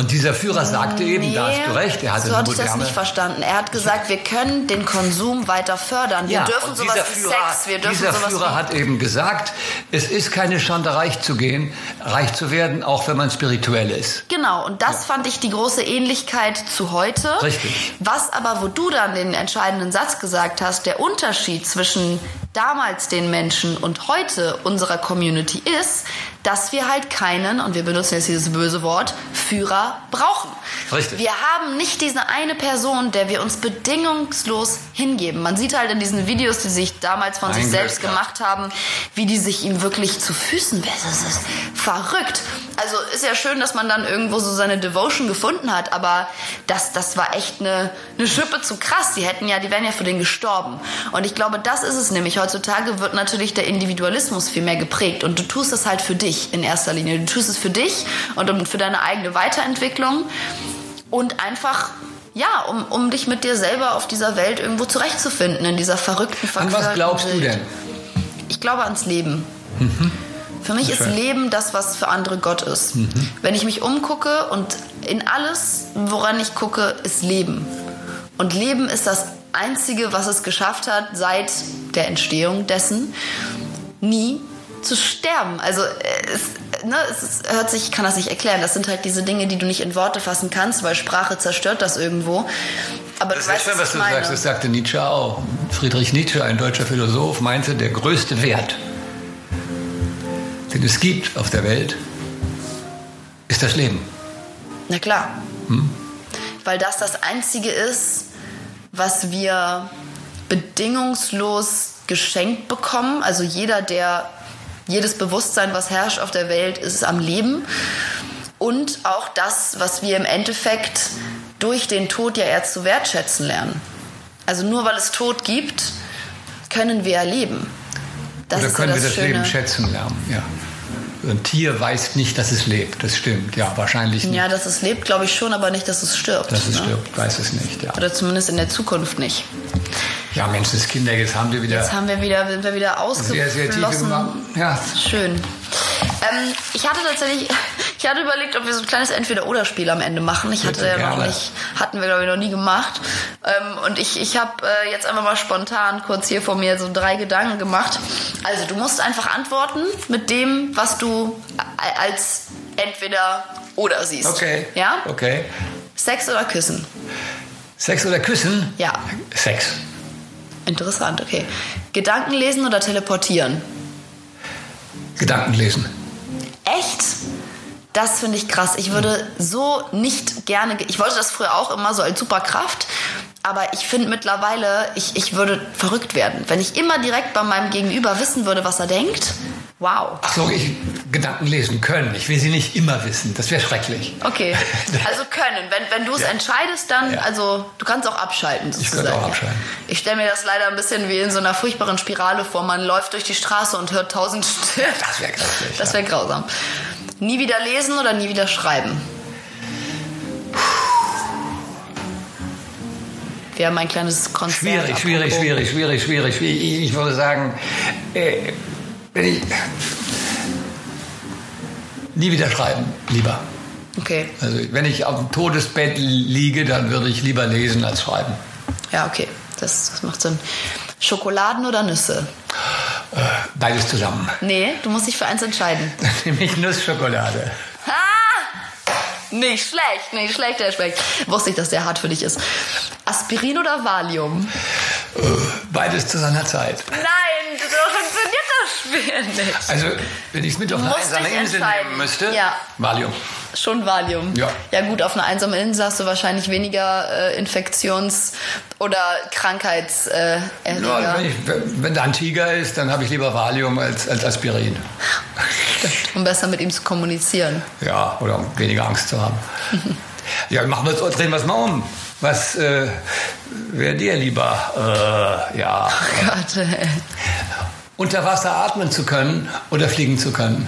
Speaker 2: Und dieser Führer sagte eben,
Speaker 3: Nee,
Speaker 2: da hast du recht, er hatte
Speaker 3: so hatte ich das nicht verstanden. Er hat gesagt, wir können den Konsum weiter fördern. Wir
Speaker 2: Ja,
Speaker 3: dürfen sowas wie
Speaker 2: Führer,
Speaker 3: Sex, wir dürfen
Speaker 2: dieser
Speaker 3: sowas
Speaker 2: Führer hat eben gesagt, es ist keine Schande, reich zu gehen, reich zu werden, auch wenn man spirituell ist.
Speaker 3: Genau, und das fand ich die große Ähnlichkeit zu heute.
Speaker 2: Richtig.
Speaker 3: Was aber, wo du dann den entscheidenden Satz gesagt hast, der Unterschied zwischen damals den Menschen und heute unserer Community ist, dass wir halt keinen, und wir benutzen jetzt dieses böse Wort, Führer brauchen.
Speaker 2: Richtig.
Speaker 3: Wir haben nicht diese eine Person, der wir uns bedingungslos hingeben. Man sieht halt in diesen Videos, die sich damals von sich
Speaker 2: Mein
Speaker 3: selbst gemacht haben, wie die sich ihm wirklich zu Füßen werden. Das ist verrückt. Also ist ja schön, dass man dann irgendwo so seine Devotion gefunden hat, aber das, das war echt eine, eine Schippe zu krass. Die hätten ja, die wären ja für den gestorben. Und ich glaube, das ist es nämlich. Heutzutage wird natürlich der Individualismus viel mehr geprägt und du tust es halt für dich in erster Linie. Du tust es für dich und für deine eigene Weiterentwicklung und einfach ja, um, um dich mit dir selber auf dieser Welt irgendwo zurechtzufinden, in dieser verrückten,
Speaker 2: An was glaubst du
Speaker 3: Welt.
Speaker 2: denn?
Speaker 3: Ich glaube ans Leben. Für mich ist. Leben das, was für andere Gott ist. Wenn ich mich umgucke und in alles, woran ich gucke, ist Leben. Und Leben ist das Einzige, was es geschafft hat, seit der Entstehung dessen, nie zu sterben. Also äh, es, ne, es hört sich, ich kann das nicht erklären. Das sind halt diese Dinge, die du nicht in Worte fassen kannst, weil Sprache zerstört das irgendwo. Aber
Speaker 2: Das
Speaker 3: du
Speaker 2: ist
Speaker 3: weißt,
Speaker 2: schön, was
Speaker 3: ich
Speaker 2: du
Speaker 3: meine.
Speaker 2: sagst. Das sagte Nietzsche auch. Friedrich Nietzsche, ein deutscher Philosoph, meinte, der größte Wert, den es gibt auf der Welt, ist das Leben.
Speaker 3: Na klar. Weil das das Einzige ist, was wir bedingungslos geschenkt bekommen. Also jeder, der, jedes Bewusstsein, was herrscht auf der Welt, ist am Leben. Und auch das, was wir im Endeffekt durch den Tod ja erst zu wertschätzen lernen. Also nur weil es Tod gibt, können wir ja leben. Das
Speaker 2: Oder können wir
Speaker 3: das
Speaker 2: das
Speaker 3: Schöne.
Speaker 2: Leben schätzen lernen? Ja. Ein Tier weiß nicht, dass es lebt. Das stimmt. Ja, wahrscheinlich nicht.
Speaker 3: Ja, dass es lebt, glaube ich schon, aber nicht, dass es stirbt.
Speaker 2: dass es
Speaker 3: ne?
Speaker 2: stirbt, weiß es nicht. Ja,
Speaker 3: Oder zumindest in der Zukunft nicht.
Speaker 2: ja Mensch, das Kinder, jetzt haben wir wieder
Speaker 3: Jetzt haben wir wieder, sind wir wieder
Speaker 2: sehr, sehr tiefe
Speaker 3: ausgeflossen.
Speaker 2: gemacht. Ja,
Speaker 3: Schön. Ähm, ich hatte tatsächlich, ich hatte überlegt, ob wir so ein kleines Entweder-Oder-Spiel am Ende machen. Ich hatte ja noch nicht, hatten wir glaube ich noch nie gemacht. Ähm, und ich, ich habe äh, jetzt einfach mal spontan kurz hier vor mir so drei Gedanken gemacht. Also du musst einfach antworten mit dem, was du als Entweder-Oder siehst.
Speaker 2: okay.
Speaker 3: Ja?
Speaker 2: Okay.
Speaker 3: Sex oder Küssen?
Speaker 2: Sex oder Küssen?
Speaker 3: Ja.
Speaker 2: Sex.
Speaker 3: Interessant, okay. Gedanken lesen oder teleportieren?
Speaker 2: Gedanken lesen.
Speaker 3: Echt? Das finde ich krass. Ich würde so nicht gerne. ge- Ich wollte das früher auch immer so als Superkraft. Aber ich finde mittlerweile, ich, ich würde verrückt werden. Wenn ich immer direkt bei meinem Gegenüber wissen würde, was er denkt. Wow.
Speaker 2: Ach so, ich Gedanken lesen können. Ich will sie nicht immer wissen. Das wäre schrecklich.
Speaker 3: Okay. Also können. Wenn, wenn du es
Speaker 2: Ja.
Speaker 3: entscheidest, dann,
Speaker 2: Ja.
Speaker 3: also du kannst auch abschalten.
Speaker 2: Ich
Speaker 3: Sozusagen.
Speaker 2: könnte auch abschalten.
Speaker 3: Ich stelle mir das leider ein bisschen wie in so einer furchtbaren Spirale vor. Man läuft durch die Straße und hört tausend Stimmen.
Speaker 2: Das wäre grauslich.
Speaker 3: Das wäre grausam. Nie wieder lesen oder nie wieder schreiben? Wir haben ein kleines Konzert.
Speaker 2: Schwierig, schwierig, schwierig, schwierig, schwierig, schwierig. Ich ich würde sagen, äh, wenn ich nie wieder schreiben, lieber.
Speaker 3: Okay,
Speaker 2: Also wenn ich auf dem Todesbett liege, dann würde ich lieber lesen als schreiben.
Speaker 3: ja, okay. Das, das macht Sinn. Schokoladen oder Nüsse?
Speaker 2: Äh, Beides zusammen.
Speaker 3: Nee, du musst dich für eins entscheiden.
Speaker 2: Dann nehme ich Nussschokolade.
Speaker 3: Ah! Nicht schlecht, nicht schlecht, der schmeckt. Wusste ich, dass der hart für dich ist. Aspirin oder Valium?
Speaker 2: Beides zu seiner Zeit.
Speaker 3: Nein, so funktioniert schwer nicht.
Speaker 2: Also, wenn ich es mit auf eine
Speaker 3: musst
Speaker 2: einsame
Speaker 3: dich
Speaker 2: Insel nehmen müsste,
Speaker 3: Ja.
Speaker 2: Valium.
Speaker 3: Schon Valium.
Speaker 2: Ja.
Speaker 3: Ja gut, auf einer einsamen Insel hast du wahrscheinlich weniger äh, Infektions- oder Krankheitserreger. Äh,
Speaker 2: Ja,
Speaker 3: Erreger.
Speaker 2: wenn, ich, wenn da ein Tiger ist, dann habe ich lieber Valium als, als Aspirin.
Speaker 3: um besser mit ihm zu kommunizieren.
Speaker 2: Ja, oder um weniger Angst zu haben. ja, machen wir es, drehen wir es mal um. Was äh, wäre dir lieber? Äh, ja,
Speaker 3: Gott, ey.
Speaker 2: Unter Wasser atmen zu können oder fliegen zu können?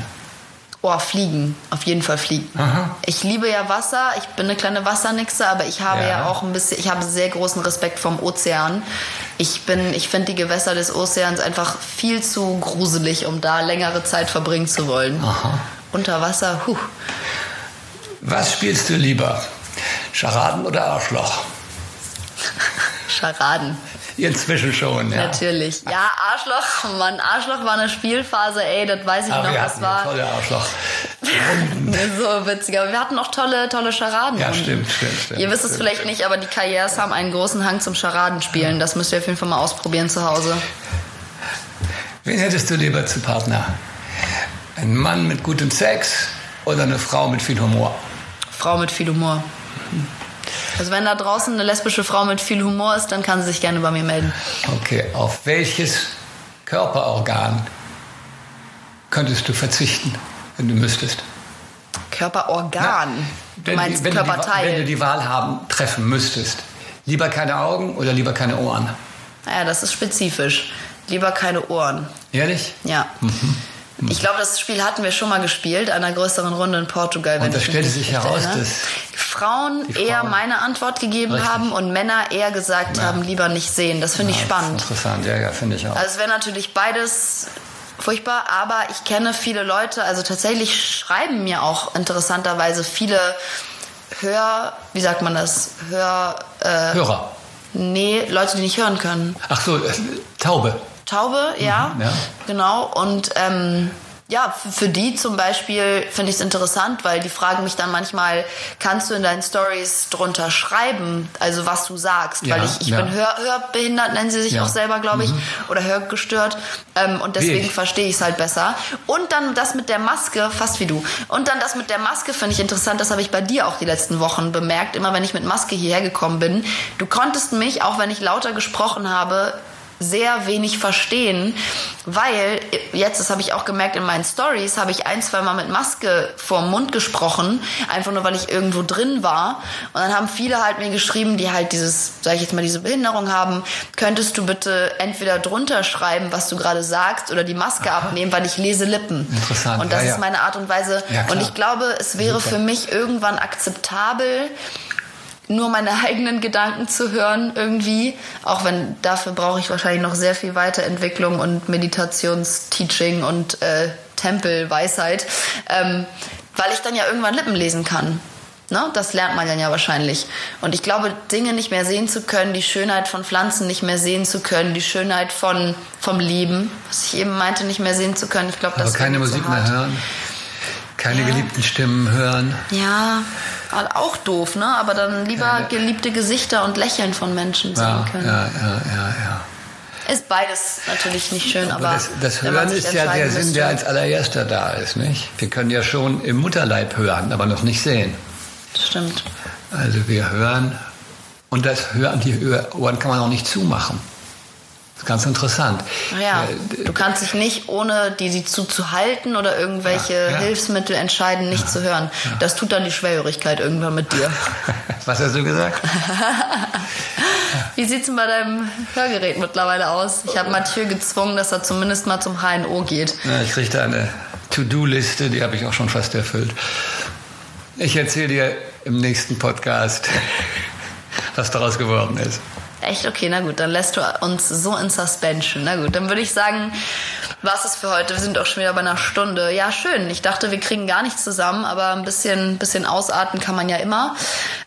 Speaker 3: Oh, fliegen. Auf jeden Fall fliegen.
Speaker 2: Aha.
Speaker 3: Ich liebe ja Wasser. Ich bin eine kleine Wassernixe, aber ich habe ja.
Speaker 2: Ja.
Speaker 3: auch ein bisschen, ich habe sehr großen Respekt vom Ozean. Ich bin, ich finde die Gewässer des Ozeans einfach viel zu gruselig, um da längere Zeit verbringen zu wollen.
Speaker 2: Aha.
Speaker 3: Unter Wasser, huh.
Speaker 2: Was spielst du lieber? Scharaden oder Arschloch?
Speaker 3: Scharaden.
Speaker 2: Inzwischen schon, ja.
Speaker 3: Natürlich. Ja, Arschloch, Mann, Arschloch war eine Spielphase, ey, das weiß ich
Speaker 2: Aber
Speaker 3: noch,
Speaker 2: wir
Speaker 3: was
Speaker 2: hatten
Speaker 3: war.
Speaker 2: ja tolle Arschloch.
Speaker 3: So witzig. Aber wir hatten auch tolle, tolle Scharaden.
Speaker 2: Ja, stimmt, stimmt, stimmt.
Speaker 3: Ihr wisst es
Speaker 2: stimmt,
Speaker 3: vielleicht nicht, aber die Karriers haben einen großen Hang zum Scharadenspielen. Das müsst ihr auf jeden Fall mal ausprobieren zu Hause.
Speaker 2: Wen hättest du lieber zu Partner? Ein Mann mit gutem Sex oder eine Frau mit viel Humor?
Speaker 3: Frau mit viel Humor. Also wenn da draußen eine lesbische Frau mit viel Humor ist, dann kann sie sich gerne bei mir melden.
Speaker 2: Okay, auf welches Körperorgan könntest du verzichten, wenn du müsstest?
Speaker 3: Körperorgan. Du
Speaker 2: Wenn,
Speaker 3: meinst
Speaker 2: wenn, du die,
Speaker 3: Körperteil.
Speaker 2: wenn du die Wahl haben, treffen müsstest. Lieber keine Augen oder lieber keine Ohren?
Speaker 3: naja, das ist spezifisch. Lieber keine Ohren.
Speaker 2: Ehrlich?
Speaker 3: Ja.
Speaker 2: Mhm.
Speaker 3: Ich glaube, das Spiel hatten wir schon mal gespielt, einer größeren Runde in Portugal. wenn
Speaker 2: Und da
Speaker 3: ich mich
Speaker 2: stellte sich heraus, dass
Speaker 3: Frauen
Speaker 2: die
Speaker 3: eher
Speaker 2: Frauen-
Speaker 3: meine Antwort gegeben
Speaker 2: Richtig.
Speaker 3: haben und Männer eher gesagt haben, lieber nicht sehen. Das finde ich
Speaker 2: Ja,
Speaker 3: spannend.
Speaker 2: das ist Interessant, ja, ja, finde ich auch.
Speaker 3: Also es wäre natürlich beides furchtbar, aber ich kenne viele Leute, also tatsächlich schreiben mir auch interessanterweise viele Hör, wie sagt man das? Hör, äh,
Speaker 2: Hörer.
Speaker 3: nee, Leute, die nicht hören können.
Speaker 2: Ach so, äh, Taube.
Speaker 3: Taube, ja,
Speaker 2: ja.
Speaker 3: genau. Und ähm, ja, für die zum Beispiel finde ich es interessant, weil die fragen mich dann manchmal, kannst du in deinen Stories drunter schreiben, also was du sagst?
Speaker 2: Ja,
Speaker 3: weil ich, ich
Speaker 2: ja.
Speaker 3: bin hör, hörbehindert, nennen sie sich
Speaker 2: Ja. Mhm.
Speaker 3: auch selber, glaube ich, oder hörgestört. Ähm, und deswegen verstehe ich es halt besser. Und dann das mit der Maske, fast wie du. Und dann das mit der Maske finde ich interessant, das habe ich bei dir auch die letzten Wochen bemerkt. Immer wenn ich mit Maske hierher gekommen bin, du konntest mich, auch wenn ich lauter gesprochen habe, sehr wenig verstehen, weil jetzt, das habe ich auch gemerkt in meinen Stories, habe ich ein, zwei Mal mit Maske vorm Mund gesprochen, einfach nur weil ich irgendwo drin war. Und dann haben viele halt mir geschrieben, die halt dieses, sage ich jetzt mal, diese Behinderung haben, könntest du bitte entweder drunter schreiben, was du gerade sagst, oder die Maske abnehmen, weil ich lese Lippen.
Speaker 2: Interessant,
Speaker 3: Und das
Speaker 2: ja,
Speaker 3: ist meine Art und Weise.
Speaker 2: Ja,
Speaker 3: und ich glaube, es wäre
Speaker 2: Super.
Speaker 3: für mich irgendwann akzeptabel, nur meine eigenen Gedanken zu hören irgendwie. Auch wenn dafür brauche ich wahrscheinlich noch sehr viel Weiterentwicklung und Meditationsteaching und äh, Tempelweisheit, ähm, weil ich dann ja irgendwann Lippen lesen kann. Ne? Das lernt man dann ja wahrscheinlich. Und ich glaube, Dinge nicht mehr sehen zu können, die Schönheit von Pflanzen nicht mehr sehen zu können, die Schönheit von, vom Leben, was ich eben meinte, nicht mehr sehen zu können. Ich glaube, das
Speaker 2: Aber keine Musik mehr hören, keine
Speaker 3: Ja.
Speaker 2: geliebten Stimmen hören.
Speaker 3: Ja, auch doof, ne? Aber dann lieber
Speaker 2: Ja, ne.
Speaker 3: geliebte Gesichter und Lächeln von Menschen sehen können.
Speaker 2: ja, ja, ja, ja.
Speaker 3: Ist beides natürlich nicht schön, aber,
Speaker 2: Aber das, das Hören ist ja der Sinn, der als allererster da ist, nicht? Wir können ja schon im Mutterleib hören, aber noch nicht sehen.
Speaker 3: Stimmt.
Speaker 2: Also wir hören und das Hören, die Ohren kann man auch nicht zumachen. Das ist ganz interessant.
Speaker 3: Ja,
Speaker 2: Äh,
Speaker 3: du kannst dich nicht, ohne die, die zuzuhalten oder irgendwelche
Speaker 2: Ja, ja.
Speaker 3: Hilfsmittel entscheiden, nicht zu hören. Das tut dann die Schwerhörigkeit irgendwann mit dir.
Speaker 2: Was hast du gesagt?
Speaker 3: Wie sieht's denn bei deinem Hörgerät mittlerweile aus? Ich habe Mathieu gezwungen, dass er zumindest mal zum HNO geht.
Speaker 2: Ich kriege da eine To-Do-Liste, die habe ich auch schon fast erfüllt. Ich erzähle dir im nächsten Podcast, was daraus geworden ist.
Speaker 3: Echt? Okay, na gut, dann lässt du uns so in Suspension. Na gut, dann würde ich sagen, was ist für heute? Wir sind auch schon wieder bei einer Stunde. Ja, schön. Ich dachte, wir kriegen gar nichts zusammen, aber ein bisschen, bisschen ausarten kann man ja immer.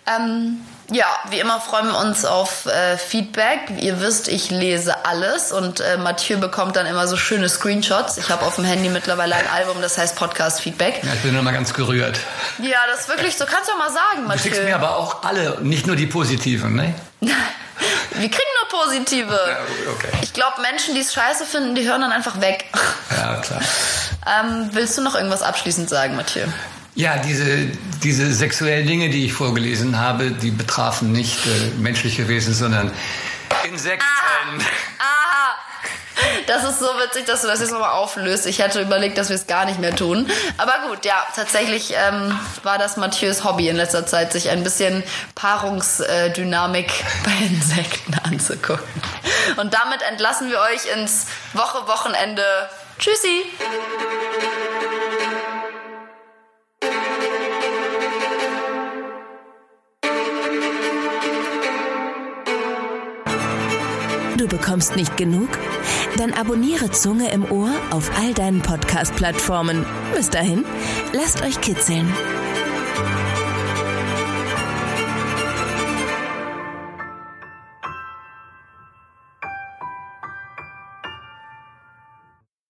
Speaker 3: Ähm, ja, wie immer freuen wir uns auf äh, Feedback. Ihr wisst, ich lese alles und äh, Mathieu bekommt dann immer so schöne Screenshots. Ich habe auf dem Handy mittlerweile ein Album, das heißt Podcast Feedback.
Speaker 2: Ja, ich bin immer ganz gerührt.
Speaker 3: Ja, das ist wirklich so. Kannst du mal sagen,
Speaker 2: Du schickst
Speaker 3: Mathieu.
Speaker 2: mir aber auch alle, nicht nur die positiven, ne?
Speaker 3: Wir kriegen nur Positive.
Speaker 2: Ja, okay.
Speaker 3: Ich glaube, Menschen, die es scheiße finden, die hören dann einfach weg.
Speaker 2: Ja, klar.
Speaker 3: Ähm, willst du noch irgendwas abschließend sagen, Mathieu?
Speaker 2: Ja, diese, diese sexuellen Dinge, die ich vorgelesen habe, die betrafen nicht äh, menschliche Wesen, sondern Insekten.
Speaker 3: Ah, das ist so witzig, dass du das jetzt nochmal auflöst. Ich hätte überlegt, dass wir es gar nicht mehr tun. Aber gut, ja, tatsächlich ähm, war das Mathieu's Hobby in letzter Zeit, sich ein bisschen Paarungsdynamik bei Insekten anzugucken. Und damit entlassen wir euch ins Woche-Wochenende. Tschüssi!
Speaker 1: Bekommst nicht genug? Dann abonniere Zunge im Ohr auf all deinen Podcast-Plattformen. Bis dahin, lasst euch kitzeln.